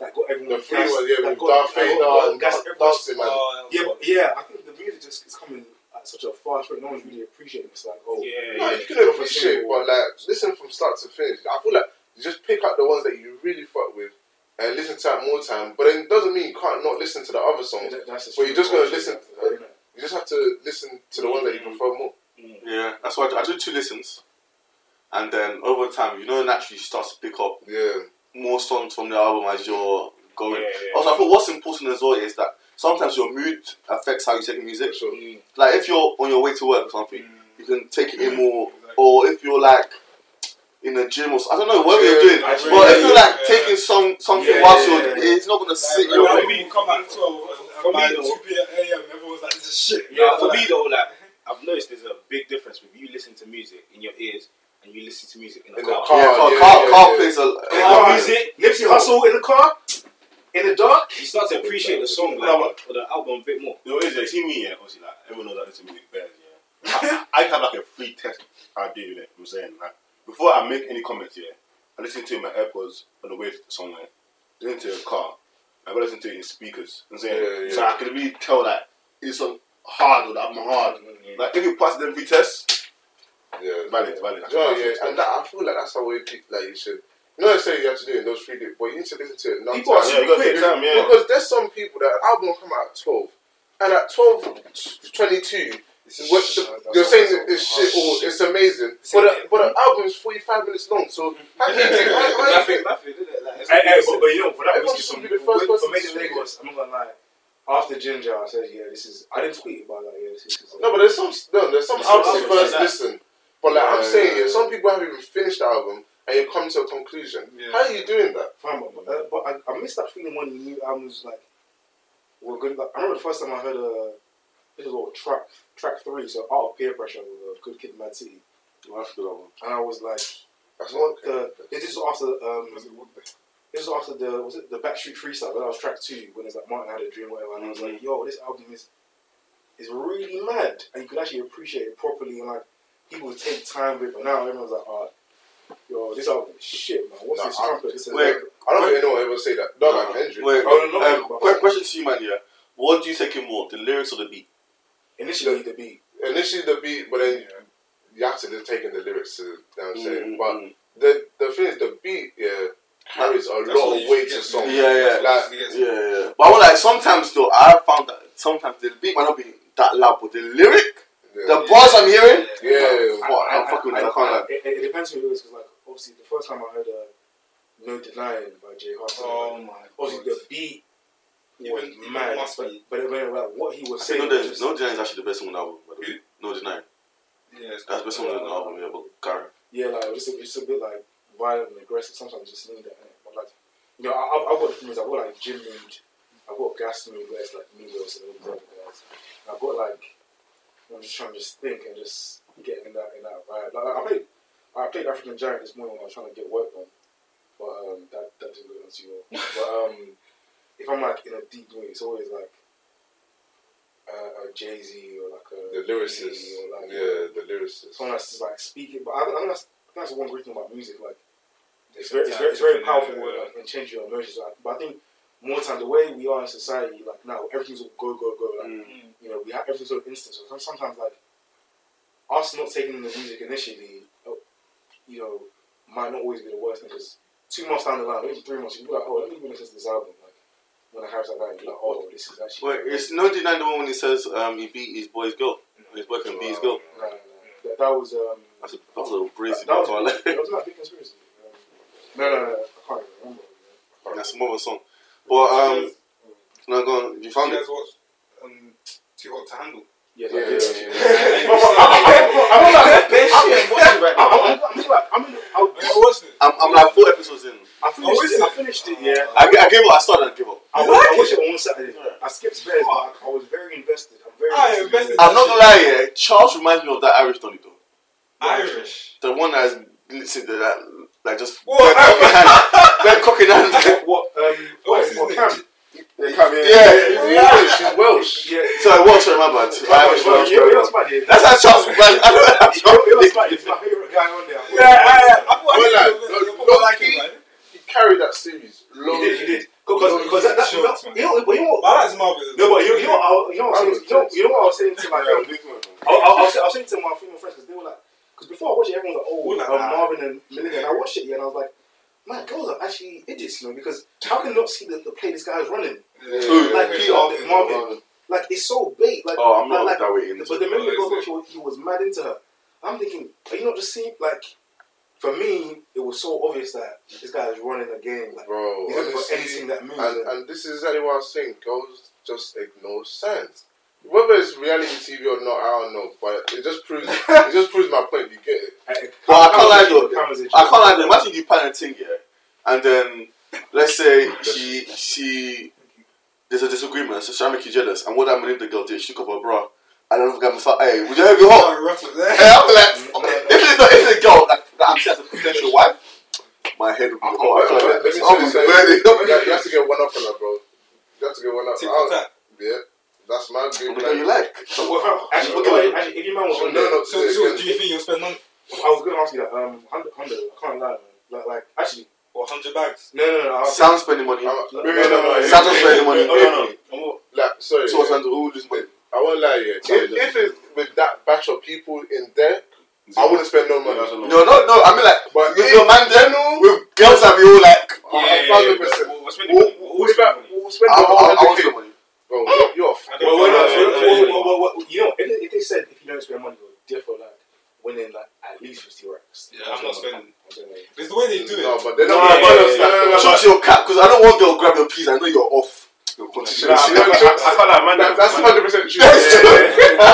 that got everyone The free one, yeah, that with got- Darth that Vader and gassed Dan- everyone. dancing man. Oh, Yeah, but yeah, I think the music just is coming at such a fast rate. No one's really appreciating. It's like, oh, Yeah, No, yeah. you can Drop a appreciate, single. but like listen from start to finish. I feel like you just pick out the ones that you really fuck with and listen to that more time. But then it doesn't mean you can't not listen to the other songs. that- that's the you're just gonna listen- culture, that's the- You just have to listen to the one that you mm. prefer more. Mm. Yeah, that's why I do, I do two listens, and then over time, you know, naturally you start to pick up Yeah, more songs from the album as you're going. Yeah, yeah. Also, I think what's important as well is that sometimes your mood affects how you take music. sure. Mm. Like if you're on your way to work or something, mm. you can take it in mm. more. Exactly. Or if you're like in the gym or so- I don't know whatever you're doing. I But really- if you're like yeah. taking some something Yeah, whilst yeah, you're, yeah. it's not gonna sit. Like, in your for head. me, come at 12 and, For and by me, 2 p.m. everyone's like, this is shit. Yeah, Like, for like, me though, like I've noticed there's a big difference with you listening to music in your ears and you listen to music in the In the car. car. Yeah, car, car, car plays a. Car a music, Nipsey Hussle in the car, in the dark. You start to appreciate the song like, No, or the album a bit more. You know, is it? See me, yeah. Obviously, like everyone knows that to music bears, yeah. I, I have like a free test I do with it. I'm saying, like, before I make any comments, yeah, I listen to it in my AirPods on the way to somewhere, listen to the car. I go listen to it in speakers. I'm saying, Yeah, yeah. so I can really tell that it's on hard or that I'm hard. Like if you pass them free tests, Yeah, valid, valid. You yeah, and that, I feel like that's how we like you should. You know, I say you have to do it in those three days, but you need to listen to it. non People are Yeah, you gotta time, yeah. Because there's some people that album will come out at twelve, and at twelve twenty two. What the, you're saying that it's shit or it's amazing, but a, but an album is 45 minutes long. So how can you think? How, how you Nothing, isn't it? Like, it's- Hey, hey, but, but you know, for that Everyone whiskey should song, the first for, person for Made in Lagos, I'm not gonna lie. After Ginger, I said, yeah, this is. I didn't tweet about that. Yeah, this is. No, but there's some no, there's some There's albums first listen. But like I'm saying, some people haven't even finished the album, and you come to a conclusion. Yeah. How are you doing that? Fine, but, uh, but I, I missed that feeling when new albums like were good. Like, I remember the first time I heard uh, this was what track track three, so Art of Peer Pressure with uh, Good Kid, Mad City, That's a good album. and I was like, That's what the? This is after um, this was after the was it the Backseat Freestyle? That was track two when it's like Martin had a dream, whatever, and I was like, yo, this album is is really mad, and you could actually appreciate it properly, and like people would take time with it. But now everyone's like, oh, yo, this album is shit, man. What's Nah, this trumpet? This and Wait, that. I don't think anyone ever say that. Not like Kendrick. Wait, Oh, no, no, um, quick question to you, man. Yeah, what do you take in more, the lyrics or the beat? Initially, the beat. Initially the beat, but then you have to just take in the lyrics to. You know what I'm saying, Mm, but mm. the the thing is, the beat yeah carries a That's lot of weight should to song. Yeah, yeah. Like, Yeah, yeah. But I want like sometimes though, I found that sometimes the beat might not be that loud, but the lyric, yeah. The bars I'm hearing, Yeah. Fuck, I'm fucking with it, I can't lie. It, it depends who it is, because like obviously the first time I heard uh, "No Denying" by Jay Hudson, Oh like, my obviously god. the beat Even- was even mad, must but, be. but it went like what he was I think saying. no, was Denying- just, no denying is actually the best song on the album. By the way. No denying, Yeah, it's that's the best song on the album. Yeah, but Karen. yeah, like it was just a, just a bit like violent and aggressive. Sometimes you just need that, but like you know, I, I've, I've got the moods. I've got like gym mood, I've got gas mood where it's like Migos and all these other guys. And I've got like I'm just trying to just think and just get in that in that vibe. Like I played I played African Giant this morning when I was trying to get work done, but um, that that didn't go down too well. But um, if I'm like in a deep mood, it's always like uh, a Jay Z or like a The lyricist, or like yeah, the lyricist. someone that's just like speaking. But I, I think that's I think that's one great thing about music. Like it's very, it's very, it's very powerful like, and change your emotions. Like, but I think more time the way we are in society, like now everything's all go go go. Like you know, we have every sort of instance. So sometimes like us not taking in the music initially, uh, you know, might not always be the worst thing because two months down the line, maybe three months, you'll be like, oh, let me listen to this album. Like when I have that, like, you're like, oh, this is actually. Wait, it's no denying the one when he says um, he beat his boy's girl. His boy can beat his girl. No, no, no. That, that was um. That's a, that's a crazy That, that was, beat, I like. that was not a big conspiracy. Um, no, no, no, I can't even remember. That's more of a song. But um, no, go on. You found you it. guys watch um, Too Hot to Handle? Yes, Yeah, I did. yeah, I'm not like, Best shit I'm watching right I'm, now. I'm, I'm like, I'm in, I, you watched it? I'm, I'm like four episodes in. I finished Oh, it. it? I finished it. Yeah. I, g- I gave up. I started and gave up. I, watched, I watched it on one Saturday. I skipped Bears, but I, I was very invested. I'm very Ah, invested. invested. in I'm not gonna lie, yeah. Charles reminds me of that Irish Donny though. Irish. The one that's listen to that, like just What? bare cocking hand, hand. What? Um, what? What's his what name? Camp? Yeah, come here. Yeah. He's English, he's Welsh. Yeah. So I watched it, my bad. Irish Well, Welsh. you know, you know what's funny? That's how Charles reminds. I don't know how You know, you know what's Charles. my favorite guy on there. Yeah, I, I thought Well, I like, like, I like him, man. He carried that series low He did, he did. Because, because that, that, Sure, no, man. you know, but you know, But I like no, but you, you know, what I, you know, what I was saying, you know, you know what I was saying to like, um, I, I, I, was, I was saying to my female friends because they were like, because before I watched it, everyone was like, oh, like um. Marvin and Melinda, and I watched it, yeah, and I was like, man, girls are actually idiots, you know, because how can you not see the, the play this guy is running? Who? Like Peter Peter Marvin. Marvin, like it's so bait. Like, Oh, I'm not like, that way into But the it. minute he was, he was, he was mad into her. I'm thinking, are you not just seeing like? For me, it was so obvious that this guy is running a game. Like, Bro, he's looking for anything that moves. and, and this is exactly what I was saying. Girls just ignore signs. Whether it's reality TV or not, I don't know. But it just proves it just proves my point. You get it. But I can't lie though. Cameron's a I can't lie. though. Imagine you plan a thing, yeah, and then let's say she she there's a disagreement, so she make you jealous, and what that the girl did, she took off her bra, and then the guy was like, "Hey, would you ever be hot?" Hey, I'm like, if it's not, if it's a girl that, that I'm seeing as a potential wife, my head would be Oh, hot. let- let- let me tell you You have- you have to get one up on her, bro. You have to get one up. Tit I'll- for. Yeah, that's my game. What do you like? So, well, if I- actually, Okay. okay, actually, if your man was on no, there, no. So, so do you think you'll spend money? I was gonna ask you that. Um, hundred, hundred. I can't lie, man. Like, like, actually, Or 100 bags? no, no, no. I was Sound spending money. I'm- No, no, no, no. Sound spending money. Oh, no, no. I'm- Like, sorry. So yeah. Sandra, who lose money? I won't lie, yeah. If, if it's with that batch of people in there, I wouldn't spend no money. No, no, no. I mean like, But with in your man there, general, with girls that we all like. a thousand percent. We'll spend We'll, we'll spend, we'll spend I, I, the I, I want 100k. money. Bro, you're, you're f- I Well, don't well, no, think- so- I so- don't well, well, well, you know, if, if they said if you don't spend money, you're different, like winning like at least fifty racks. Yeah, I'm not spending. Like, It's the way they do it. No, but they're No, not yeah, gonna yeah, follow yeah, stuff. yeah, Shut your cap, because I don't want girl grab your piece. I know you're off. Your Nah, condition. nah, I, I can't man. That's hundred percent true.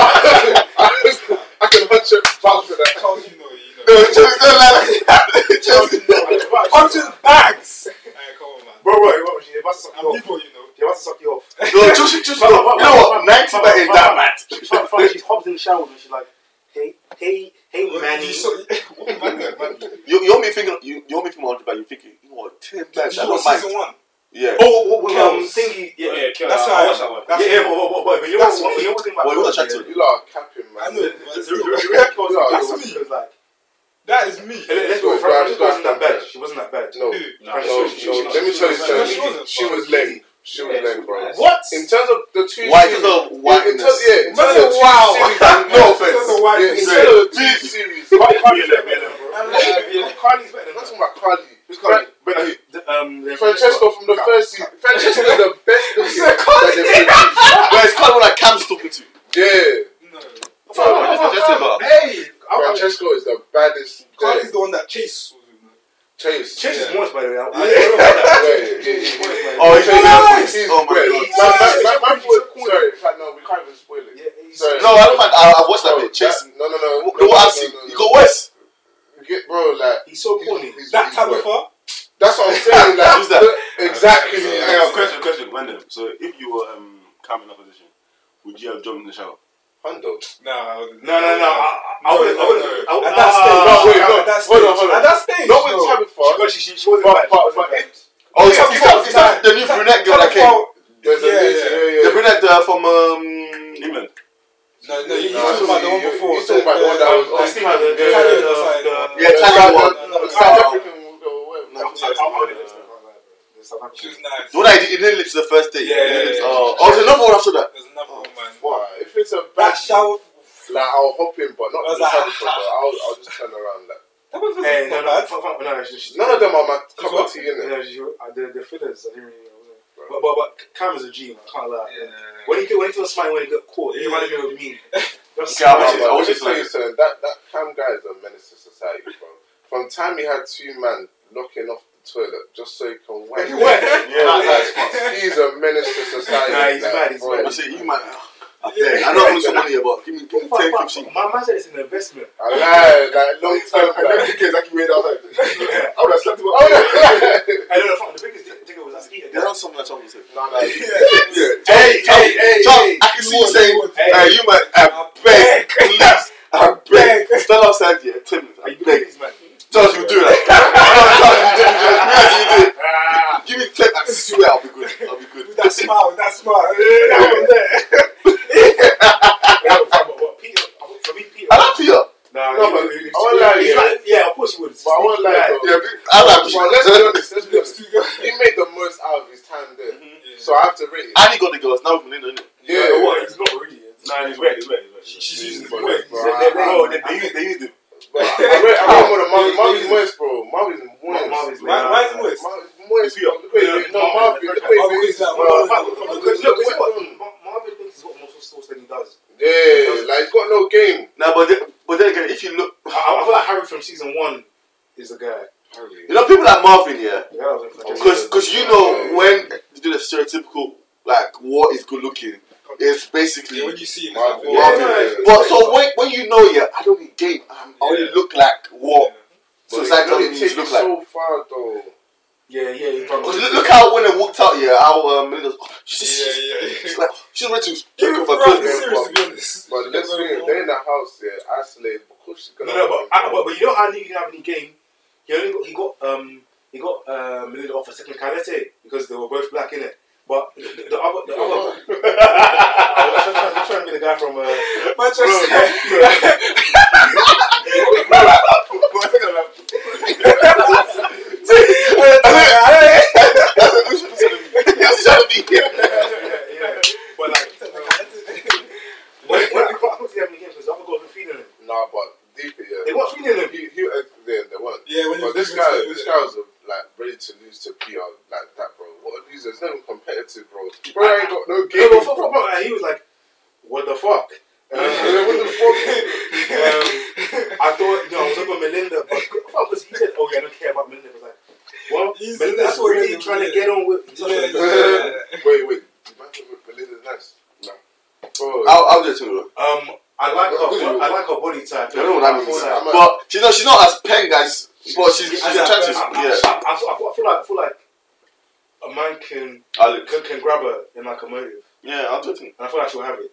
I can hundred vouch for that. Charles, you know, you know. No, just don't like Chelsea. Hundred bags! Hey, come on, man. Bro, bro, bro, she's about to suck I'm you off. people, you know. She's about to suck you off. No, just, just, you know what? 90 bet is that mad. She's fine, fine. She's hopped in the shower and she's like, hey, hey, hey, Manny. You saw, what man, man, man. You, you want me thinking, you, you want me thinking 100 bet, you're thinking, you know what, 10 Did bets, you I watch don't mind. Season one? Yeah. Oh, oh, oh, um, Kells. thingy. Yeah, Yeah, kill That's that. how I I- watched that one. That's yeah, yeah, but, but, but, but you know That's what? me. You know what thing about Well, you Kells, got yeah? checked You lot are capping, man. I know. The- but the- still, the- the real Kells Yeah, was that's me. was like, That is me. and let's Go, go. bro, Francis go, wasn't that go. bad. She wasn't that bad. No, Who? no, Francis, no. she- she- Let me she- tell you she- something. she wasn't She fine. was lame. She was Yeah, lame, she bro. was. What? In terms of the two Why series, is the in, in whiteness? terms, yeah, in Man, terms of the two wow. series, No That's offense. the white yeah, in thing. terms of the two series, Cardi- Cardi's better than her, bro. I'm like, Cardi's better I'm than not her. talking about Cardi. Who's Cardi? But, uh, the- um, the- Francesca from the first season. Francesca is the best looking that Cardi. they produced. But it's kind of like Cam's talking to. Yeah, No. Hey, I- I- Francesca is the baddest. Cardi's the one that Chase was with. man. Chase. Chase is Yeah. moist, by the way. I- I- Yeah, yeah, yeah, yeah. Oh, he's Chase- nice. he's Oh my great. God. My- my- He's my- so my cool, foot- he's so cool. Sorry, in fact, no, we can't even spoil it. Yeah, he's- Sorry. No, I don't mind. I, I've watched that Bro, bit. Chase. that- No, no, no. No, what I've seen. no, no, You no. got West. Get, bro, like He's so he's- corny. he's- That he's wet. Tabitha? That's what I'm saying. Like, Who's that? Exactly. Hey, Yeah. uh, question, question, random. So if you were um, Cam in that position, would you have jumped in the shower? Hundo. No, No, no, no. I, I wouldn't. I wouldn't. no. I would- At that stage. no, wait, at no. that Hold on, stage. hold on. At that stage. Not with no. Tabitha. Because she, she, she wasn't But, bad. She but, wasn't but Oh, it's, Tabitha- it's, it's, it's the new brunette girl that came. There's Yeah, lady, yeah. yeah, yeah. The brunette uh, from um. England. No, no, you- you're No, talking about the one you- before. He's talking about the one that was on the- the- Yeah, Italian the- side, the- Yeah, the Italian South- one. the- No, no, South no. African or whatever. I- I- I wouldn't listen. The South African. She was nice. The one that he didn't lips the first day. Yeah, yeah, yeah. Oh, oh, there's another one after that. There's another one, man. Why? If it's a That bad shower. like I'll hop in, but not I was the like, Tabitha. But I'll, I'll just turn around. Like Tabitha's Hey, not no, no, bad. fuck, fuck, no, no, she- she- none of them are my cup what? of tea, innit? No, she, uh, the the fillers. I didn't really. know. But but but Cam is a G man. I can't lie. Yeah. When he when he was smiling when he got caught, he reminded me of me. That's Okay, I No, was just- I was just tell like- something. That that Cam guy is a menace to society, bro. From time he had two men knocking off the toilet just so he can whack. He went. Yeah, Like, yeah. he's a menace to society. Nah, he's like, mad, he's mad. I say, you might. Ah, I beg. I know I'm some money here, but give me, give me 10, 15. My man said it's an investment. I lied, like long time. I never Like, think exactly where I was like, Yeah. I would have slapped him oh, up. I don't know. The biggest ticket was that Skeeter. There's not something that Charles said. no, no. Yeah. Hey, hey, hey, Charles, hey. I can see you saying, Hey. you might, I beg, please, I beg. Stand outside here, 10 minutes, Are I you beg. this man? Charles, you do that. Charles, you do that. You do it. Ah. Give me 10, I swear I'll be good. I'll be good. With that smile, with that smile. That one there. Yeah, but- but- but Peter, for me, Peter. I like Peter. Nah, No, he- but he- he- I won't lie, he's yeah. like- yeah, of course he would. But I won't lie, Sneaky though. guy. Yeah, I like Well, let's be Peter. honest. Let's be honest. He made the most out of his time there. Yeah. So I have to rate it. And he got the girls. Now we're Melinda, innit? Yeah, what? He's not really. Nah, he's wet. He's wet. He's wet. She's using the But- word. but They- I- they- Bro, they, they, use, they use the. But I rate, I rate more than Marvin. Yeah, Marvin's yeah. moist, bro. Marvin's moist. Marvin's Why- why is it moist? Marvin's moist, bro. Look at Yeah, it. No, Marvin- Marvin. Look at it. Oh, because that- Bro, Marvin- Marvin- from the- look, Look, look, it's what look. Ma- Marvin thinks he's got more sauce than he does. Yeah, like he's got no game. Nah, but then, but then again, if you look, I, I feel like Harry from season one is the guy. you know, people like Marvin, yeah, The guy that was in because because you know when you do the stereotypical like what is good looking, it's basically. Yeah, when you see him, Marvin. it's like, Marvin. Yeah, yeah. But so when, when you know, yeah, I don't need game. I'm, I only Yeah. look like what But society it tells me takes to you look like. so far, though. Yeah, yeah. He Because look, look how when they walked out, yeah, how um, Melinda's, oh, she's, Yeah, she's, yeah, yeah. she's like, she's ready to Give take him over for clothes. serious, to be honest. But let's be real, they're in the house, yeah, isolated. Of course she's No, gonna. no, but, I, but, but you know how he didn't have any game. He only got, he got um uh, Melinda off for technicality because they were both black in it. But the, the, the other, the other, I was trying, to be the guy from uh, yeah, but like when, when, I don't see how many games because the other guys were feeding him. Nah, but deep it, yeah. They weren't feeding him. He, he, uh, they, they weren't. Yeah, when you But this listen guy, to it, this yeah. guy was uh, like ready to lose to PR like that, bro. What a loser! It's not even competitive, bro. Bro, I ain't got no Yeah, game. but fuck, fuck, fuck, and he was like, "What the fuck?" Um, what the fuck? um, I thought, you know, I was up with Melinda, but because he said, "Oh yeah, I don't care about Melinda." I was like, "Well, He's- Melinda's that's what really Melinda- trying to get on with." Yeah, yeah, yeah. wait, wait. Melinda's nice. No. Bro, I'll, I'll do it too. Um, I like her. Good you. I like her body type. I know what that I means. feel like- I'm a- But she's not, she's not as peng as, but she's, she's I- I- attractive. I, I, Yeah. I, I, feel- I feel- I feel like I feel like a man can Alex. can, can grab her in like a motive, Yeah, I'll do it. and I feel like she'll have it.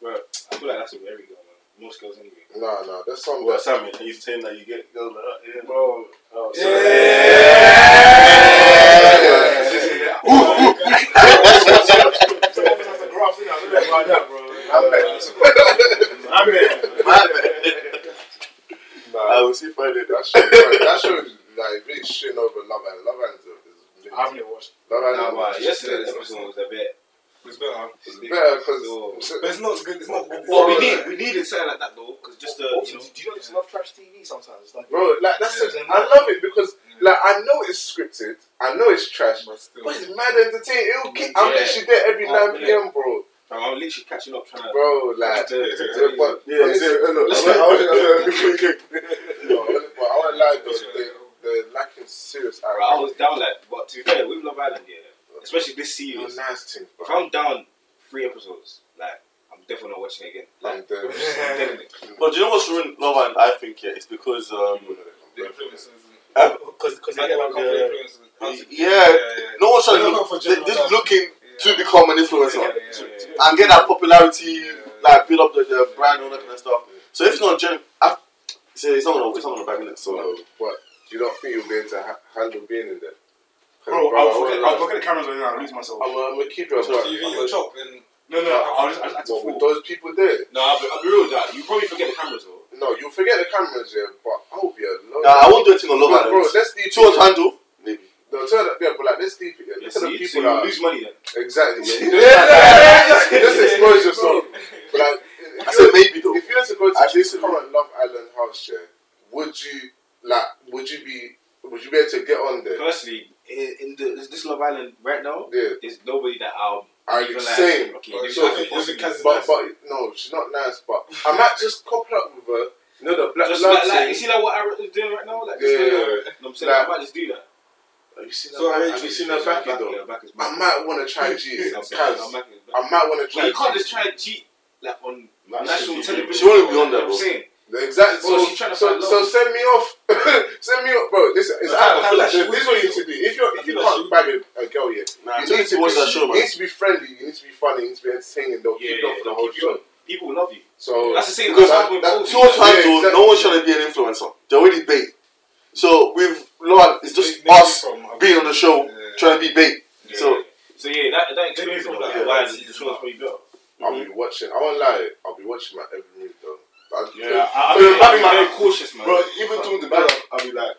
Bro, I feel like that's with every girl, man. Most girls anyway. Nah, nah. There's some Well, that. Sam, are you saying that you get girls like that? Yeah. Bro, Oh, Yeah. I'm in. I will see Friday. That show, that show is like really shitting over Love Island. Love Island is I haven't watched. Love Nah, Island. but yesterday's episode was a bit. It's better. It's better because But it's not good. It's not good. Well, we need we needed something like that though, because just the Oh, you do, know. do you know just love trash TV sometimes? Like, Bro, like that's Yeah. it. I love it because like I know it's scripted, I know it's trash, But still. but it's mad entertaining. It'll keep, I'm literally there every Oh, 9 p.m., bro. Fam, I'm literally catching up trying to. Bro, like, Yeah, yeah, but Yeah, but it's- listen, uh, look, I I won't- want- won't- no, but I won't lie though, they, they're lacking serious Bro, I was down like, but to be fair, with Love Island, yeah, especially this You're series, nice things, if. I'm down three episodes, like I'm definitely not watching it again. Like, uh, I'm dead. But do you know what's ruined Love Island? I think yeah, it's because um, The influencers. because because I they get get like like couple the, influencers. yeah, no one's trying to not for look, general just stuff. looking to become an influencer Yeah, yeah, yeah. and get that popularity, Yeah. like build up the, the brand and all that kind of stuff. So if it's not gen, I, it's, it's not gonna it's not gonna bag in it. So So, but do you not think you'll be able to ha- handle being in there? bro, bro, I'll I forget, I'll look at the cameras right now. I'll lose myself. I'm, I'm gonna keep it. So but So you think I'm you're chopped and No, no, I'll just, I'll just act But with those people there, No, I'll be, I'll be real with that. You probably forget the cameras though. no, you'll forget the cameras, yeah, but I'll be alone. nah, I won't do a thing on Love Bro, bro, let's deep Two on handle, maybe. No, turn it, yeah, but like, let's deep it. Yeah. Yeah, Look so at the you, people so that lose money then. exactly. Yeah. Yeah. just, just expose yourself. But like, I said maybe though. if you had to go to Actually, this so- current Love Island house, yeah, would you like? Would you be? Would you be able to get on there? Personally, in, in the, this Love Island right now, Yeah. there's nobody that I'll Are you like. saying? Okay, But so I I could think- I think possibly- Kaz is But but no, she's not nice. But I might just couple up with her. You know the black Just blood like, like, you see like what Aaron is doing right now? Like, Yeah, just, yeah, yeah. you know what I'm saying? Like- I might just do that. Have you seen her? So, back? Have you seen her back back, though? yeah, back I might want to try G. I'm Kaz. I'm back, I'm back. I might want to try. Well, you can't G. just try and cheat like on Like, national television. she won't be on there, You know what bro. I'm saying. Exactly. Bro, So, she's trying so, so send me off. send me off, bro. This is I I, feel like this is what you need to do. If you I if you feel like she can't bag a, a girl yet, Nah, you need to watch that show, man. You need to be friendly. You need to be funny. You need to be entertaining. They'll Yeah, keep you yeah, on for the whole keep show. on. People love you. So That's the same Because as that- with that- Kobe. Two on Yeah, handle, no exactly. one's trying to be an influencer. They're already bait. So with Love Island, it's just They- they us from- being on the show, Yeah. trying to be bait. Yeah. So so yeah, that that Maybe explains that Why season the show is probably better. I'll be watching. I won't lie. I'll be watching my every move though. I- Yeah, so- I, so I, the I'm back- very cautious, man. Bro, even doing the back, I'll be like,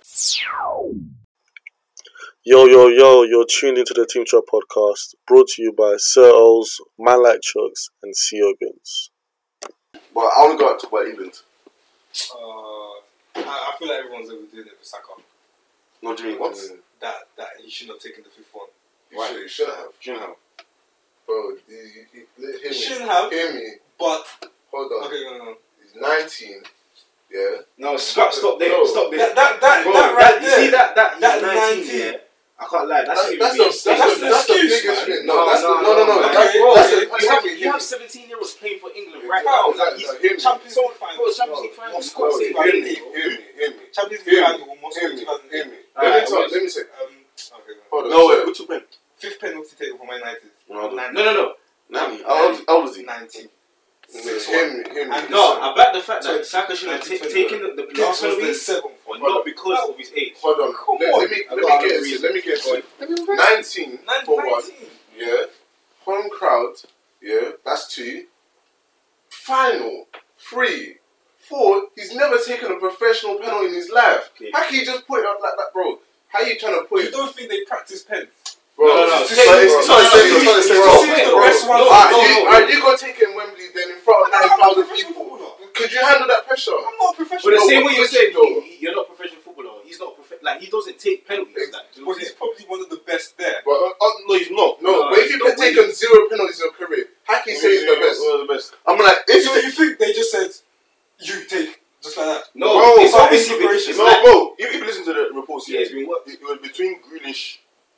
Yo, yo, yo, you're tuned into the Team Chat podcast brought to you by Sir Ols, Man Like Chucks, and CO Guns. But I want to go out to about England. Uh, I, I feel like everyone's overdoing it for Saka. What do you mean? What? That that he should not have taken the fifth one. You should, you shouldn't have. Do you know? Bro, you, you, you, hear He me. shouldn't have, Hear me. but Hold on. okay, no, no. He's 19. Yeah. No, stop, stop there, No. stop there. That that that, Bro, that right you see there. that that That that 19, 19. yeah? I can't lie. That That's, shouldn't that's, even the, be that's, a that's the, an that's the excuse, biggest man. thing. No, that's the, no, no, no. man. That's, Okay, that's okay. the, You have, hear you have me. 17 year olds playing for England Yeah, right bro, now. that- Like, he's that- hear me. Champions League final. bro, Champions League final. Most for God's sake. goals. Hear me, hear me, hear me. Champions Hear League me, final. Moscow hear me, 2008. hear me. Alright, Let me talk, wait. let me say. Um, okay, no. Hold on. No, so- wait, what's your pen? Fifth penalty taken for Man United. Ronaldo. Nine- No, no, no. Nani? How old, how old is he? 19. Hear me, hear me. And No, I back the fact that Twenty- Saka should have ta- 19, taken the, the last was the penalty, seventh one. not because of his age. Hold on. Come let, on. let me I let me get another let me get Go into 19 for one. Yeah. Home crowd. Yeah. That's two. Final. Three. Four. He's never taken a professional penalty in his life. Okay. How can you just put it up like that, bro? How are you trying to put You it, don't think they practice pens? Bro? No, no, no. it's- So it's- it's not the same- it's not the same bro, role. This is the bro, best one. bro, No, alright, you, no. alright, you go take it in Wembley then in front of I'm not a 9,000 people. Could you handle that pressure? I'm not a But the same way you was said though? you're not a professional footballer, he's not prof- like he doesn't take penalties. Like, do you know But he's probably one of the best there. But, uh, uh, No, he's not. no, No, but if you've no been taking zero penalties in your career, how can you say he's the best? One of the best. I'm like, if So you you think they just said, you take, just like that? No, Bro, it's obviously it's been- it's no, like- bro. If, if you listen to the reports, Yeah, yeah, it's been what? it, it was between Grealish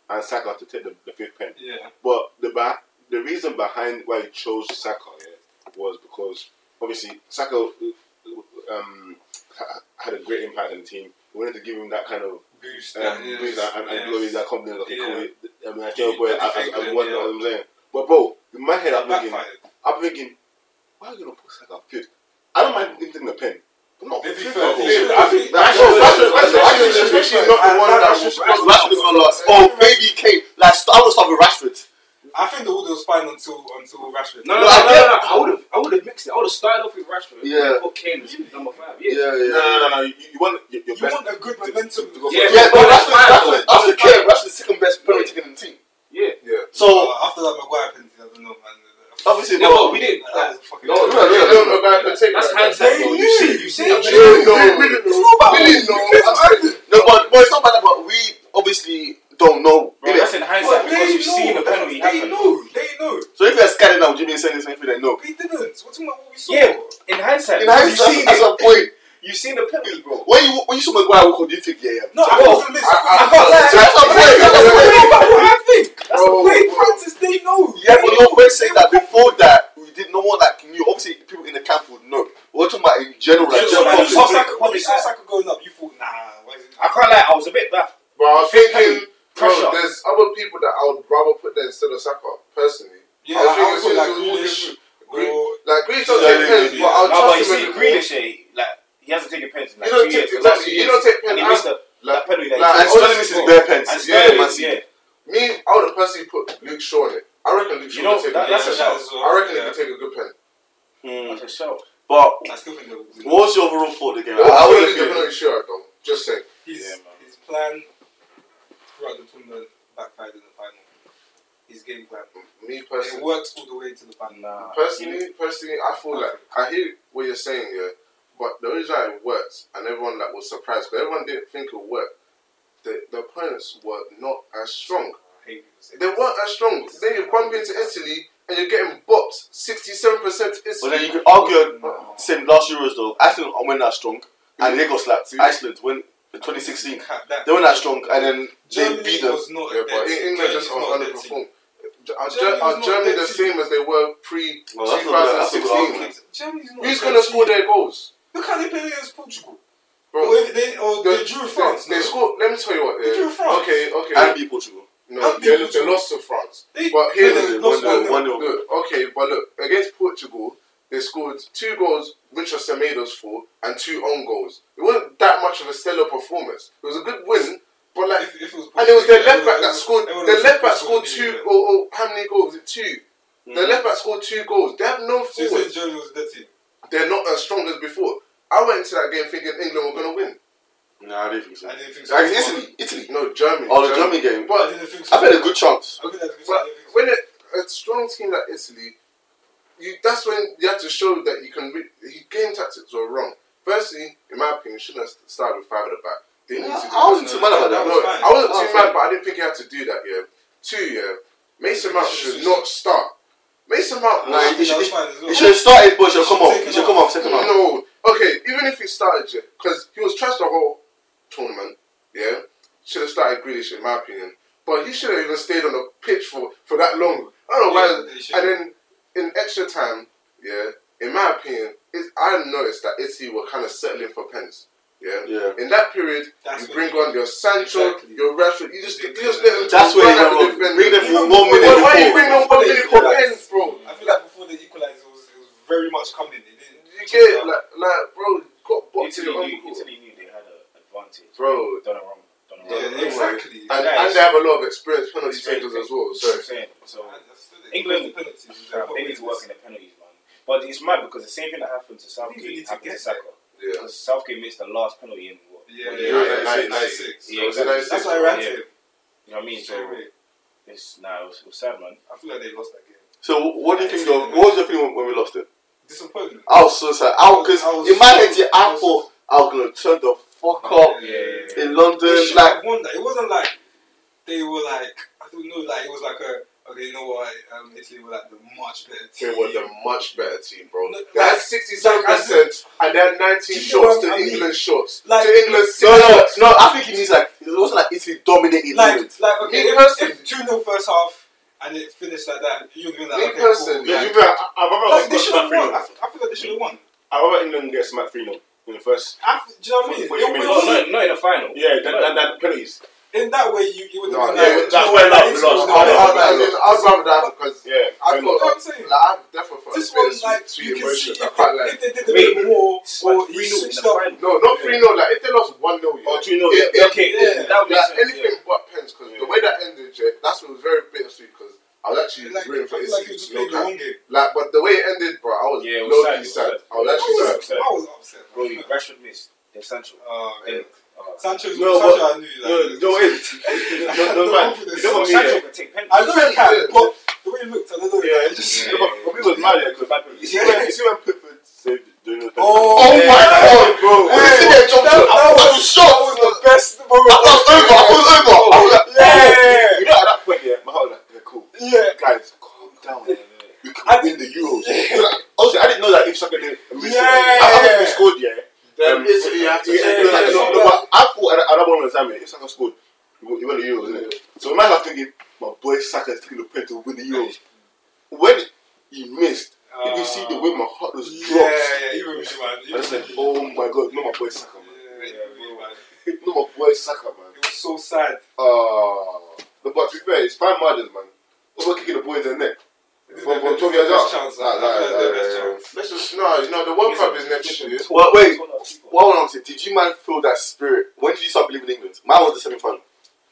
and Saka to take the, the fifth pen. Yeah. But the the reason behind why he chose Saka yeah, was because obviously Saka um, had a great impact on the team. We wanted to give him that kind of Boost. um, that is- boost and, and yes. glory, that confidence. Okay, Yeah. cool. I mean, I tell boy, I, but I, I, I won. Yeah. What I'm saying. But bro, in my head, I'm thinking, I'm thinking, why are you gonna put Saka fifth? I don't mind him taking the pen. I'm not To be fifth, fair, bro. they should- I think That's no, what- Rashford- that's what- Rashford- that's what- especially not the one that was Rashford Rashford is. Oh, maybe Kane. Like, st- I would start with Rashford. I think the order was fine until until Rashford. No, no, No, no, I no, no, no. I would have, I would have mixed it. I would have started off with Rashford. Yeah. and Put Kane as number five. Yeah. Yeah, yeah. No, no, no, no. You, you want your, your You want a good momentum to go Yeah, yeah, but but that's Rashford, fine, Rashford, though. after Kane, Rashford's the second best penalty taker in the team. Yeah. Yeah. So Uh, after that Maguire penalty, I don't know, man. Obviously, No, but we didn't. That was a fucking. No, no, no, no, no, guy can take That's that. hindsight, They knew. You see, you see. They I'm saying- No, They- really, It's not about really, you. no. Because I'm I- saying- no, but, but it's not bad. But we obviously don't know. Bro, that's in hindsight But because you've seen the know. penalty They happen. know. They know. so if you're scanning now, would you mean saying the same thing? They know. We didn't. We're talking about what we saw. Yeah, in hindsight, In hindsight, that's it. a point. You've seen the penalty, bro. When you when you saw Maguire walk on, do you think, yeah, yeah? No, I wasn't I- I- can't lie. That's a point. That's the point. what I think. That's the bro. practice. They know. Yeah, but no, we're saying that before that, we did no one like knew. Obviously, people in the camp would know. We're talking about in general, like general public. when you saw. Saka going up, you thought, nah, why is it? I can't lie, I was a bit back. But I was thinking, Pressure. bro, there's other people that I would rather put there instead of Saka, personally. Yeah, I I, I would soon like Grealish. Like, Grealish take pens, but I'll No, but trust you see, Grealish, he hasn't taken pens in like two take- years. exactly, last two you don't take pen And he missed the, Like, that penalty that like, he and took. Sterling misses bare pens. Yeah, Man yeah. City. Me, I would have personally put Luke Shaw in it. I reckon Luke Shaw You know, would take that- a that's good a shout well. I reckon Yeah. he could take a good pen. Hmm. That's a shout. But I still think they would do. what was your overall thought of the game? Yeah, I I would wouldn't feel. definitely sure though. Just saying. His, Yeah, man. his plan throughout the tournament backfired in the final. His game plan. Me personally, It worked all the way to the final. Nah. personally, personally, I feel like I hear what you're saying, yeah. But the reason why it worked and everyone like was surprised because everyone didn't think it would work. The the opponents were not as strong. I hate people say They weren't as strong. Then you bump into Italy and you're getting bopped sixty-seven percent Italy. But then you could argue same last Euros though. Iceland went that strong, and they got slapped. Iceland when in 2016 That- they went that strong, and then they Germany beat them. was not Yeah, but. England Germany's just not a dead team. underperformed. Are, Germany, are Germany the same as they were pre Well, that's not- that's a good 2016? argument. Germany's not Who's gonna score their goals? Look how they played against Portugal. Bro, or they, or the- they drew France. They, they scored. Let me tell you what. They yeah. drew France. Okay, okay. And beat Portugal. no, and they, beat they lost to France. They, But here, they look, lost one nil, 1-0. one nil. look, okay, but look, against Portugal, they scored two goals, which are Semedo's four, and two own goals. It wasn't that much of a stellar performance. It was a good win, but like, If, if it was and it was their left back that scored. would've- The left back scored two, them. or, or how many goals? It two? The Mhm. left back scored two goals. They have no So you said Germany was a dead team. They're not as strong as before. I went into that game thinking England were going to win. No, I didn't think so. I didn't think so. Like Italy, Italy. No, Germany. Oh, the Germany game. I But didn't think so. I've had a good chance. I that's. But I didn't think so. when it, a strong team like Italy, you that's when you have to show that you can. Re- his game tactics were wrong. Firstly, in my opinion, he shouldn't have started with five at the back. They need to I wasn't too mad about that that. No, was fine. I wasn't That too mad, but I didn't think he had to do that. Yeah. Two, yeah. Mason Mount Should- should should- not start. Mason Mount. Nah, I he should- that was fine as well. He should have started, but he should have come off. He should have come off second half. No, okay. Even if he started, because he was trashed the whole tournament. Yeah, should have started Grealish in my opinion. But he should have even stayed on the pitch for, for that long. I don't know Yeah, why. And then in extra time, yeah, in my opinion, it, I noticed that Italy were kind of settling for pens. Yeah. Yeah. In that period, That's you bring on your Sancho, Exactly. your Rashford. You just, you Exactly. just let them That's where run he at went the wrong. defender. Bring them Even one before- minute Why, why you before. bring them one minute for pens, bro? I feel like before they equalised, it was, it was very much coming. It didn't. You get it, like, like, bro, got boxed in Italy your knew, uncle. Italy knew they had an advantage. Bro. Done it wrong. Done it Yeah, wrong. exactly. And, Guys. and they have a lot of experienced penalty Experience. takers as well. So I'm saying. So I understood it. England- The penalties, Fam, they need to work in the penalties, man. But it's mad because the same thing that happened to Even Southgate need to happened to Saka. Yeah, Because Southgate missed the last penalty in what? Yeah, one yeah, year? yeah, Nine- 96. Yeah, exactly. 96? That's why I ran Yeah. to him. You know what I mean? So Straight away. it's nah, it was, it was sad, man. I feel like they lost that game. So what do you think? Of, what was your feeling when we lost it? Disappointment. I was so sad. I because I was in my so- head, yeah, I I was thought I was gonna turn the fuck up Yeah. in London. They Like have won that. It wasn't like they were like I don't know. Like it was like a okay. You know why Um, Italy were like the much better team. they team. were the much better team, bro. No, They had sixty-seven percent and they had 19 Do you shots to I mean? England shots. Like- to England six no, no, shots. no. I think it means like it wasn't like Italy dominated like England. like okay. Me If, personally- if two 0 first half and it finished like that, you'd be like Me okay, cool. Yeah, Like, to be I- I'd like, they should have smacked 3-0. won. I, f- I feel like they should have won. I'd rather England get smacked 3 0 in the first. I f- do you know what I mean? For- for It- you No, wasn't- not, not in the final. Yeah, that, that, that penalties. In that way, you, you would No, have been yeah, like, that's do you know fair like, lost. was I'd the rather better that- I'd rather that because Yeah, I fair thought, You know what I'm saying? like, I've definitely felt This one, like, sweet, you sweet can see emotion. I if, can't they, lie. if they did a Wait, bit more, or 3-0 he switched up. No, not 3 0. Like, if they lost 1 0, Or yeah. 2 0. It- it- Okay, Yeah. that would make Like, anything but pens because the way that ended, yeah, that's what was very bittersweet because I was actually Like, rooting for feel like he Italy. was no playing the cap. wrong game. Like, but the way it ended, bro, I was Yeah, it was low sad, key it was sad. sad. I was I actually was, sad. I was upset. Bro, you Rashford missed. Then Sancho. Oh, Then, man. uh, Sancho, No, Sancho, but- I knew. Like, No, no, wait. No, no, No man. confidence. You know Bro, what me, Sancho yeah? can take penalties. I know he can, but the way he looked, I don't know. Yeah, just. No, but- but people was mad, yeah, because you see when you see when Pickford saved during the Oh, Oh my god, bro. When you see that jump that, shot, that I was, was shocked. That was the best moment. I was over. I was over. I was like, Yeah. You know, at that point, yeah, my heart was like, yeah, cool. Yeah. Guys, calm down. We can I win the Euros. Like, Obviously, I didn't know that if Saka didn't. Yeah. I thought if he scored, yeah. Then um, Italy had to yeah, yeah, it. like, yeah, no, yeah. no, but I thought at, at that moment in time, if Saka scored, he won he won the Euros, innit? So imagine I'm thinking, my boy Saka is taking the pen to win the Euros. When he missed, did you see the way my heart was Yeah, dropped? yeah, yeah, even me, man. I Even just said, oh my god, no my boy Saka, man. Yeah, man. No my boy Saka, man. It was so sad. Uh, but, but to be fair, it's fine margins, man. Over kicking the boy in the neck. This is From- their from 12 their years best out. chance. Nah, I feel nah, like nah, their best nah, chance. Let's just, no, you know, the World Cup is next year. Well, wait. What I want to say, did you man feel that spirit? When did you start believing in England? Mine was the semi final.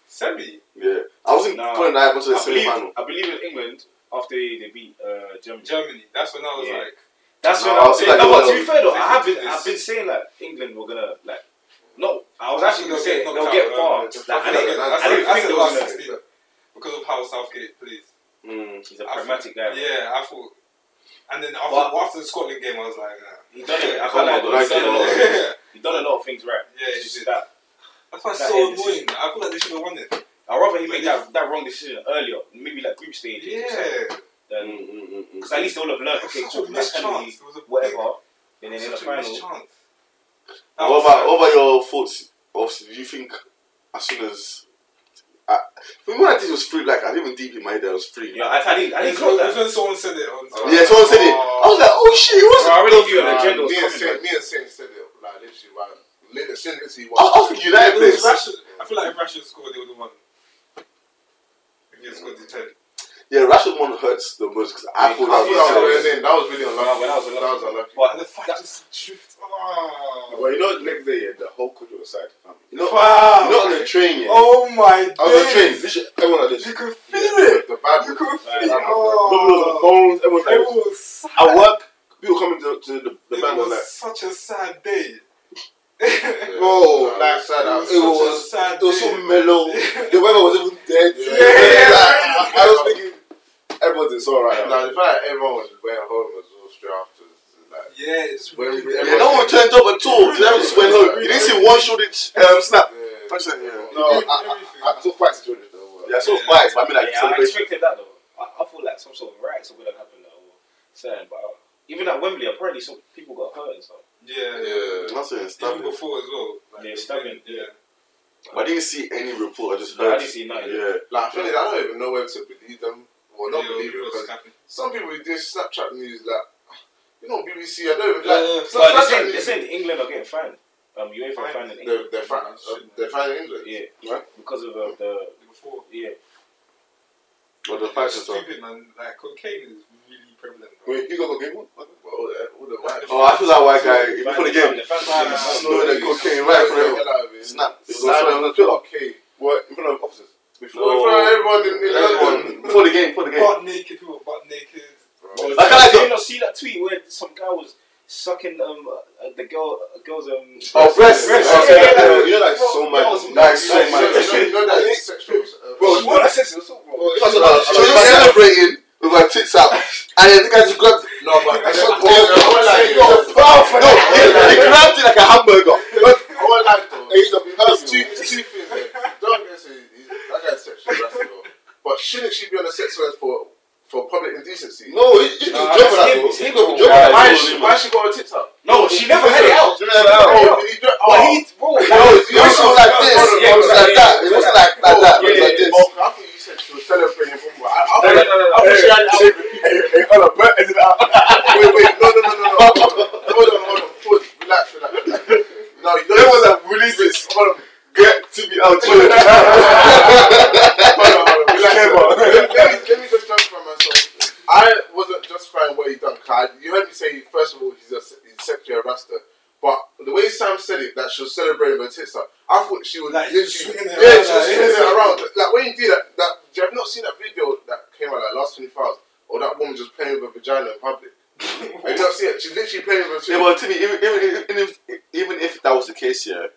Semi. Yeah. I wasn't Nah. putting that until the semi believe, final. I believe in England after they, they beat uh, Germany. Germany. That's when I was Yeah. like, That's No, when I I was was like, no, but to be fair though, I have been I've been saying that England were gonna like no, I was actually gonna say They'll they'll get get far. out, Like, uh, I I didn't, think I that's- didn't that's think the they was last gonna. 16 because of how Southgate plays. Mm. He's a pragmatic guy. thought- man. Yeah, I thought. And then after, But- after the Scotland game, I was like, nah. He done it. I Come can't lie. though. like He's done a it. lot of things. He done a lot of things right. Yeah, It's he just did. that That's why it's That so end annoying. I feel like they should have won it. I rather he But made that, that wrong decision earlier, maybe like group stage. Yeah. Then Mm, mm, mm, because mm. at least they would have learned. Okay, Such a talking missed penalty, chance. It was a big- whatever. And then in the such a missed final, chance. That What was about what about your thoughts? Obviously, do you think as soon as I, for me when I think it was free, like I didn't even deep in my head that it was free. yeah, I, I didn't, I didn't was, know that. when someone said it on. Yeah, someone said it. Oh. I was like, oh shit, it wasn't. Bro, I already knew Nah, the agenda was me, and coming. Saint, man. me and Saint said it, like, literally, wow. Literally, Saint literally I, I was thinking United It was players. Rashford. I feel like if Rashford scored, they would have won. If he had scored the 10. Yeah, Rashford one hurts the most because I thought I that thought was that was serious. going. That was really unlucky. When I was that was unlucky. But the fact just drift. Oh. But you know, next day, yeah, the whole country was sad. fam. You know, Wow. you know on the train, yeah. Oh my god. I on the train, days. literally, everyone like this. You could feel it. The bad You was- could feel it. right, Nobody was on the Oh. phones, everyone was like this. Everyone was sad. At work, people coming to, to the, the It bank was was like, such a sad day. bro, Nah, like, sad. was It was- sad It was so mellow. the weather was even dead. Yeah. Like, I was thinking, everyone's in so right Now now. the fact that everyone was went home was all straight after. Like, Yeah, it's When really we- bad. Yeah, no one turned up at all. They just went home. You didn't see one shortage um, snap. yeah. Punch yeah. No, I, I, I saw fights during this though. Yeah, I saw fights, but I mean like yeah, I celebration. expected that though. I, I thought like some sort of riots would have happened or something, but uh, even at Wembley, apparently some people got hurt and stuff. Yeah, yeah. Yeah. I'm saying Even before as well. Yeah, stabbing, Yeah. But I didn't see any report. I just No, I didn't see nothing. Yeah. Like, I feel like I don't even know whether to believe them or not believe it it because happening. some people do Snapchat news like, you know, BBC. I don't even like. yeah. it's But not they're saying, they're saying England are getting fined. Um, UEFA Fined? fined in They're England. they're fine. Uh, they're fine in England. Yeah, Right. because of uh, the Before. yeah. Or the It's fights and stuff. stupid, man. Like, cocaine is really prevalent. Bro. Wait, you got cocaine? What? Well, all the, all white. Oh, I feel that white guy. The Before the game, the fans- Nah, the fans- snowing and cocaine right for him. Snap. It was on Twitter. Okay. What? In front of officers? Before in front everyone in, in Everyone. London. Before the game, before the game. Butt naked, people butt naked. Oh, I kinda did not see that tweet where some guy was sucking um uh, the girl uh, girl's um Oh, breast. Breast, Oh, yeah, yeah, yeah, yeah. You know that's so mad. That's Like, mad. so- you know that it's sexual. uh, Bro, what a sex assault, bro. So you're celebrating with our tits out, and then the guy just grabbed. No, but I said, oh, I like, no, no, he, he grabbed it like a hamburger. I like though. Hey, he's a That's two, it's two things. Don't get me he's- that guy's sexually harassing though. But shouldn't she be on a sex list for for public indecency? No, he, he Nah, can jump for that's that, him, bro. it's He him. can jump for Yeah, that. Why it's is she, all why she got her tits out? no she never had it out Oh, did he do but oh. he bro No, like, it was like this. Yeah, It was like that. It wasn't like like oh, that. It was yeah, like this. Oh, I thought you said she was celebrating football. I, I, no no no no, I no. thought she had it out. Hey, hold on, Brett, is it out? Wait, wait, no, no, no, no, no. Hold on, hold on, hold on. Pause. Relax, relax, relax. No, you There don't. was a release this. Hold on. Get to be out. children. Hold on, hold on. Relax. Let, let, me, let me just justify myself. I wasn't justifying what he done. Cause you heard me say, first of all, he's a he's sexually harassed her. But the way Sam said it, that she was celebrating her tits up, I thought she was Like, literally, swinging it yeah, around, she was like, swinging it yeah. around. Like when you do that, that you have not seen that video that came out like last twenty four hours, or that woman just playing with her vagina in public. have you not seen it? She's literally playing with her. Yeah, but Timmy, even, even, even if even if that was the case here,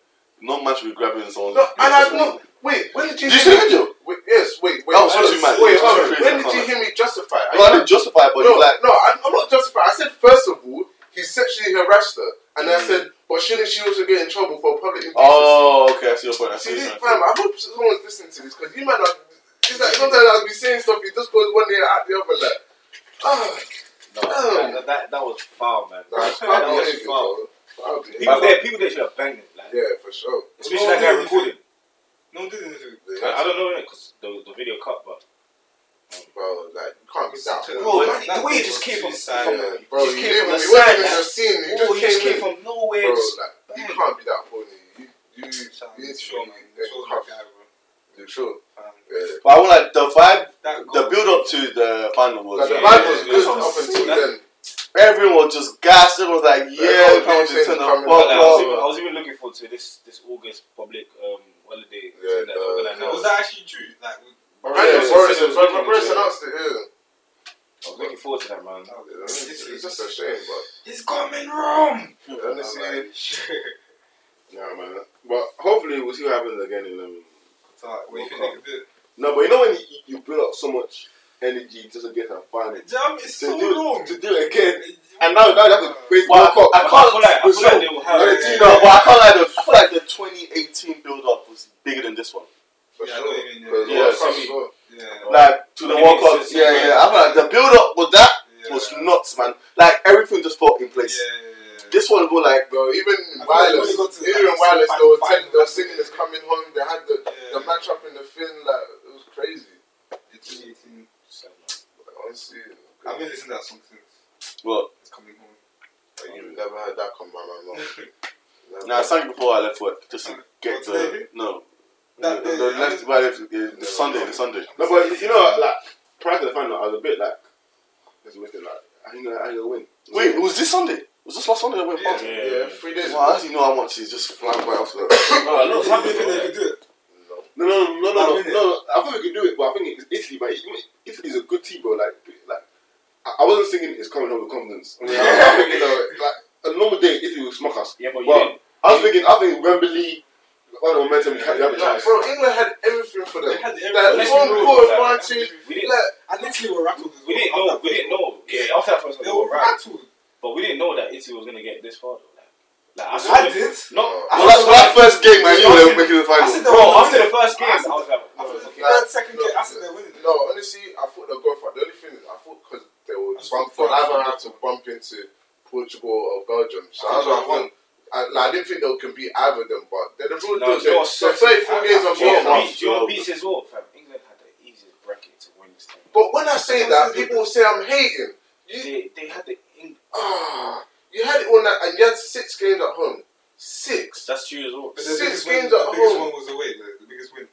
not much would be grabbing someone's. No, and I no. Wait, when did you? Did you hear see the me- video? Wait, yes, wait, wait. That was hold too on. mad. Wait, It was hold too on. crazy. When did you hear me justify? it? No, I didn't justify but no, you like. no, I'm, I'm not justifying. I said first of all, he sexually harassed her, and then I said, but shouldn't she also get in trouble for public indecency? Oh, okay, I see your point. I see See, your this, point. fam, I hope someone's listening to this because you might not. It's like sometimes I'll be saying stuff, it just goes one ear out the other, like, ah, No, that, that, that was foul man that's that foul was behavior, foul bro. Foul behavior. people there people there should have banged it like Yeah, for sure. especially that guy recording No one did anything. I, I don't know because the, the video cut but Bro, like, you can't be that. Bro, Bro, that- the way it just came from, suicide, from Yeah, bro, just you came from the side, even man. a scene, you oh, just he came, just came in. from nowhere Bro, just like, you can't be that horny. You, you, Shout you need to sure, man. in Sure, cuffs. that bro. You sure? Yeah. But I want like the vibe, That the build up to the final was. Like, the vibe yeah, was yeah, good up until then. Everyone was just gassed. Everyone was like, Like, "Yeah, oh, come to things turn the coming fuck up. I, was even, I was even looking forward to this this August public um, holiday Yeah, that they were the- gonna announce. Was that actually true? Like, with- And Yeah, Boris, it's- it's but Boris announced it, yeah. I was looking forward to that, man. that Yeah, It's, it's just a shame, but It's coming wrong. honestly, Yeah, man. But hopefully we'll see what happens again in um. So, what do you think they could do? No, but you know when you, you build up so much energy just to get to a final, to Jam, it's so do long. to do it again, and now now that's a crazy Well, World Cup. I, I I can't feel like I feel like they will have. Yeah, You know, but I can't like the. I feel like the 2018 build up was bigger than this one. for Yeah, I sure. know what you mean, yeah. Because Yeah, World Cup semi- as well. Yeah. Like to the World Cup. Yeah, yeah. I feel like the build up with that Yeah. was nuts, man. Like everything just fell in place. yeah, yeah. This one was like, Bro, even I feel like when wireless, you to even like, wireless, semi- they were, final, telling, they were singing it. is coming home. They had the, Yeah. the match up in the fin, like it was crazy. It's 2018. Like, honestly, I've been listening to that song since well, it's coming home. like, you've never heard that come by my mouth. Nah, I sang it before I left work just to get Oh, the today? no. That the, the I left, right, left, uh, the Sunday, the Sunday. No, but you know, like prior to the final, I was a bit like, this is like, I think I gonna win. Wait, it was this Sunday? Was this last Sunday that went Yeah. past? Yeah, three days. Wow, how do you know how much he's just flying by after that? Oh, no, How do you think they could do it? No, no, no, no, no, no, no, I think we could do it, but I think it's Italy, but Italy- Italy's a good team, bro. Like, like I I wasn't thinking it's coming home with confidence. I mean, I was thinking, uh, like a normal day, Italy will smack us. Yeah, but you didn't. I was thinking, I think Wembley, all the momentum, you can't you have a Like, chance. bro, England had everything for them. They had everything. That Let's home be real, court like, advantage. We didn't, Like, And Italy were rattled we didn't know. We didn't know. Yeah, after that first one, They they were were rattled. But we didn't know that Italy was gonna get this far. Though. I, I did. No, Well, that, that first game, I knew they were making the I said final. they bro. were After the first game, I was like, I no, was okay. Third, second game, I said they're winning. no, honestly, I thought they'll go for. The only thing is, I thought because they were I just bump, thought they'll either would have to bump into Portugal or Belgium. So I that's why I they think. I, like, I didn't think they'll compete either of them, but they're the real No, deal. do you know They're so- 34 games on Do you what beats- do you know beats as well, fam? England had the easiest bracket to win this thing. But when I say that, people will say I'm hating. You, They, they had the. Eng- ah, you had it on that, and you had six games at home. Six. That's true as well. But the Six biggest games win, at the biggest home. one was away. The, the biggest win.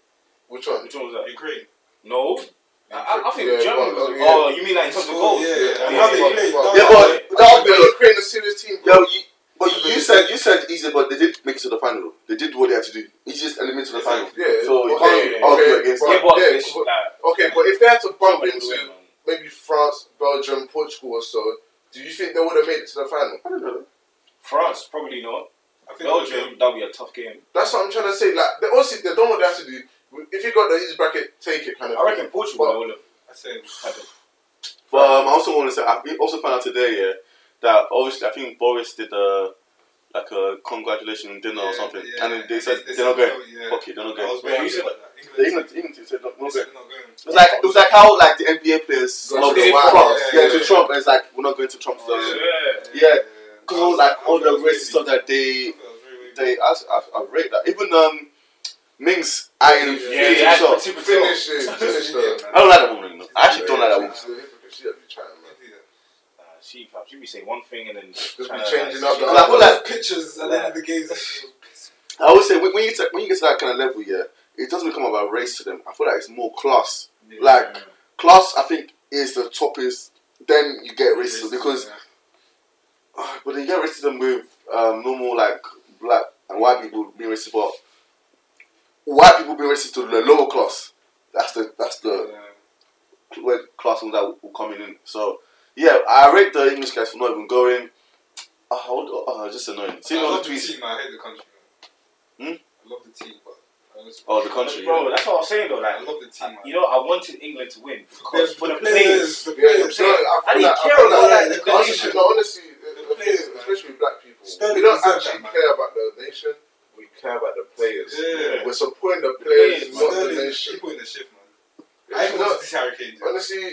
Which one? Which one was that? Ukraine. No. I, I- I think Yeah, Germany well, was. yeah. Oh, you mean like in terms of goals? Yeah, Yeah, and yeah, how they yeah, played. yeah, that Yeah, was- but that would be Ukraine a serious team. Yeah, but you, but you said you said easy, but they did make it to the final. They did what they had to do. Easiest element to the final. Yeah. So you can't argue okay, against but- Yeah, but yeah, it's but- like, okay, but if they had to bump somebody into would win, man. maybe France, Belgium, Portugal or so, do you think they would have made it to the final? I don't know. France probably not. I think Belgium that'll be a tough game. That's what I'm trying to say. Like, they obviously they don't know what they have to do. If you got the easy bracket, take it kind of. I thing. reckon Portugal But- would have I said, had them. But um, I also want to say I also found out today, yeah, that obviously I think Boris did a like a congratulation dinner or something, yeah. and they said They they're not said going. no, yeah. Fuck it, they're not I going. Yeah, waiting you that. The England England, England team said not not going. not going. It was like it was like how like the NBA players Go love to to the Trump, House, yeah, yeah, to yeah. Trump, and it's like we're not going to Trump's. Yeah. Uh, Yeah. yeah, because all like all the racist stuff that they I felt very they I, I, I rate that even um Mings eyeing Yeah, Yeah, finish yeah, himself. Petit Petit. Finish it, finish Yeah, the. man. I don't like that woman. You know. I actually don't like that woman. She's a hypocrite. She don't be trying, man. She, she be saying one thing and then Just be changing up the Like, I feel like pictures at the end of the games. I always say when, when you get when you get to that kind of level, yeah, it doesn't become about race to them. I feel like it's more class. Like class, I think is the toppest. Then you get racism because, uh, but then you get racism with um, normal like black and white people being racist, but white people being racist to the lower class. That's the that's the where class that will, will come in. So yeah, I rate the English guys for not even going. Oh, I would, oh, just annoying. Seeing I love the tweets. team. I hate the country. Hmm? I love the team, but I just- Oh, the country. Bro, yeah. that's what I was saying though. Like, I Like, love the team. Man. you know, I wanted England to win because for the the players. the Yeah, players. so I, I feel didn't like, care I about like, that, the the honestly, nation. no, honestly, the, the players, thing man. especially black people, Sterling we don't actually that, care about the nation. We care about the players. Yeah. We're supporting the players, players, not the nation. people in the shift, man. Yeah, I even you know, wanted to see Harry Kane. honestly,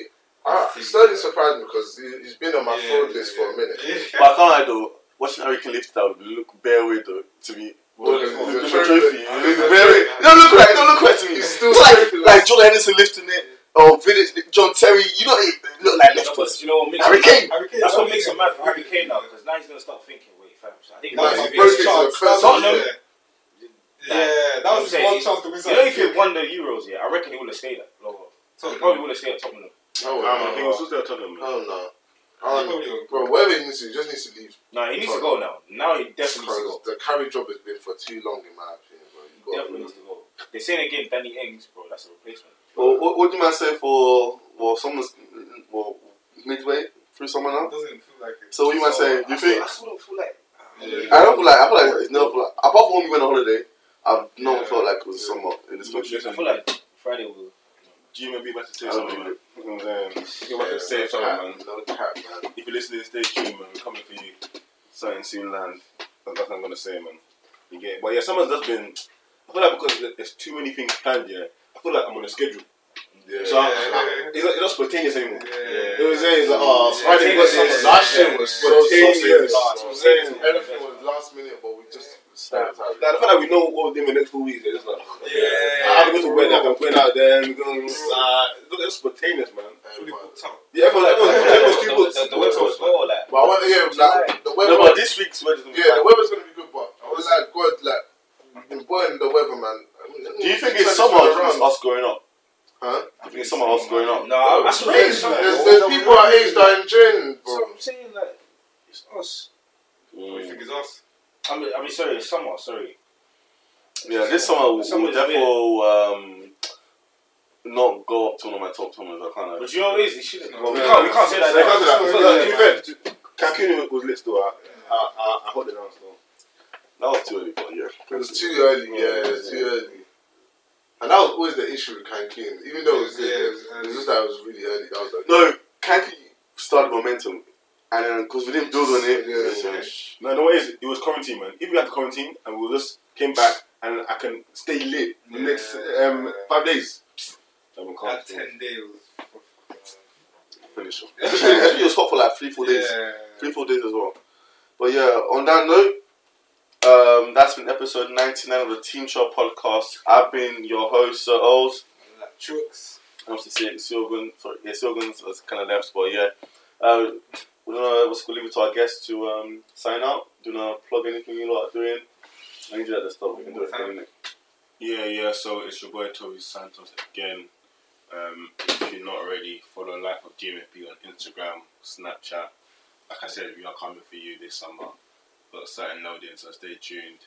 On uh, the team. Sterling surprised me because he, he's been on my Yeah, fraud list yeah. for a minute. Yeah. But I can't lie though, watching Harry Kane lift that would look bare weird though to me. Well, Look- the- look- look trophy- trophy. the- It look the very- don't look right. It don't look right to me. He's still It's like trophy like like- Jordan Henderson lifting it or Vidic, John Terry. You know, it look like No, but lifters. you know what makes Harry Kane. Harry Kane, That's what makes him mad for Harry Kane now because now he's gonna start thinking, wait, fam. So I think That Nah, was he's his broke first his chance. That was- Tottenham. yeah. Yeah, that was his one chance to win You know, if he won the Euros, yeah, I reckon he would have stayed at lower. He probably would have stayed at Tottenham. Oh, Um, he was still there Tottenham. man. Oh, no. He Um, probably would. bro, wherever he needs to, he just needs to leave. No, he needs to go now. Now he definitely needs to go. the carry job has been for too long, in my opinion, bro. You gotta Definitely needs to go. They're saying again, Danny Ings, bro. That's a replacement. Well, what, what do you man say for well, someone's well midway through summer It now? doesn't feel like it. So what do you man say? Do you think? I still don't feel like. Yeah. I don't feel like I feel like it's never feel like apart from when we went on holiday, I've never Yeah. felt like it was Yeah. summer in this country. I feel like Friday will. G may be about to say something, know. man. You know what I'm saying? You're about to say no something, cap, man. No cap, man. If you're listening, stay tuned, man. We're coming for you. Something soon land. That's what I'm gonna say, man. You get it? But yeah, summer's just been. I feel like because there's too many things planned, yeah. I feel like I'm on a schedule. Yeah. So I, Yeah. it's, not, it's not spontaneous anymore. Yeah. You know what I'm saying? It's like, oh, it's Friday, we got Spontaneous this. summer. Last year was so Spontaneous. sausage. That's what I'm saying. Everything was last minute, but we just snapped. Like, the fact that we know what we're doing the next four weeks, yeah, it's like, Yeah. I have to go to wedding, I'm going out there, we're going, uh, look, it's spontaneous, man. Fully booked up. Yeah, everyone, everyone's, everyone's too The, booked. the, the weather was well, like. But I want to hear like the weather. No, but this week's weather's gonna be yeah, the weather's gonna be good, but I was like, God, like we've been boiling the weather, man. Do you think it's summer or is us growing up? Huh? I think it's summer us growing up. No, that's what I'm There's, there's, there's people our age that are enjoying, So. I'm saying like it's us. What do you think is us? I mean, I mean, sorry, it's summer. Sorry. Yeah, this summer will, Summer will is a definitely um, not go up to one of my top summers. I kind of. But you know what it is? It shouldn't. No, we, no, can't, we can't say that. They can't do that. To be fair, to- Cancun was lit still. I, I, I, I hold it down still. That was too early, but yeah. It was too early, yeah, it was too early. And that was always the issue with Cancun. Even though it was good, Yeah, it it was was, just that it was really early. That was like, No, Kanki started momentum, and because we didn't build on it, Yeah, it's, yeah. No, the way is it was quarantine, man. If we had the quarantine and we just came back and I can stay lit the next um, five days, then. That ten days finish off. Especially, especially it was hot for like three, four days. Yeah. Three, four days as well. But yeah, on that note, um, that's been episode 99 of the Team Shop podcast. I've been your host, Sir O's. Chooks. I'm to say Silgan. Sorry, yeah, Silgan's kind of left, but yeah. Uh, we're gonna what's we'll leave it to our guests to um, sign out. Do you wanna plug anything you lot are doing? I need you at the start. We can do it. Yeah, yeah. So it's your boy Toby Santos again. Um, if you're not already, follow Life of GMFP on Instagram, Snapchat. Like I said, we are coming for you this summer. Got certain loading, so stay tuned.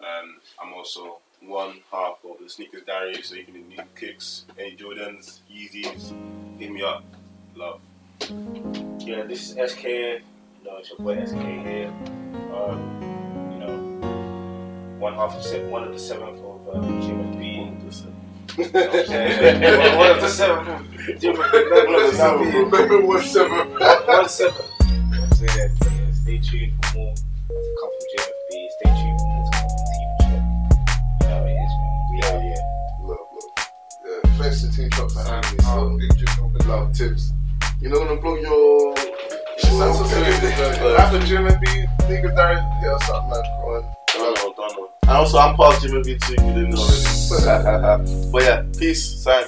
Um, I'm also one half of the Sneakers Diary, so you need kicks, any Jordans, Yeezys, hit me up. Love. Yeah, this is SK. You know, it's your boy SK here. Um, you know, one half of se- one of the seventh of um, GMFB. You know what I'm saying? one of the seventh of GMFB. One of the seventh. Remember one seven. One seventh. You know what I'm saying? Yeah, stay tuned for more to come from GMFB. Stay tuned for more to come from Team Shop. You know how it is, man. We out here. Love, love. Yeah, thanks to Team Shop for having me. So, Big drip on the love tips. You're not gonna plug your. So good. After Jim and B, nigga us up, man. Come on. Done on, done on. And also, I'm part of Jimmy B too. if You didn't know already. but yeah, peace, sign.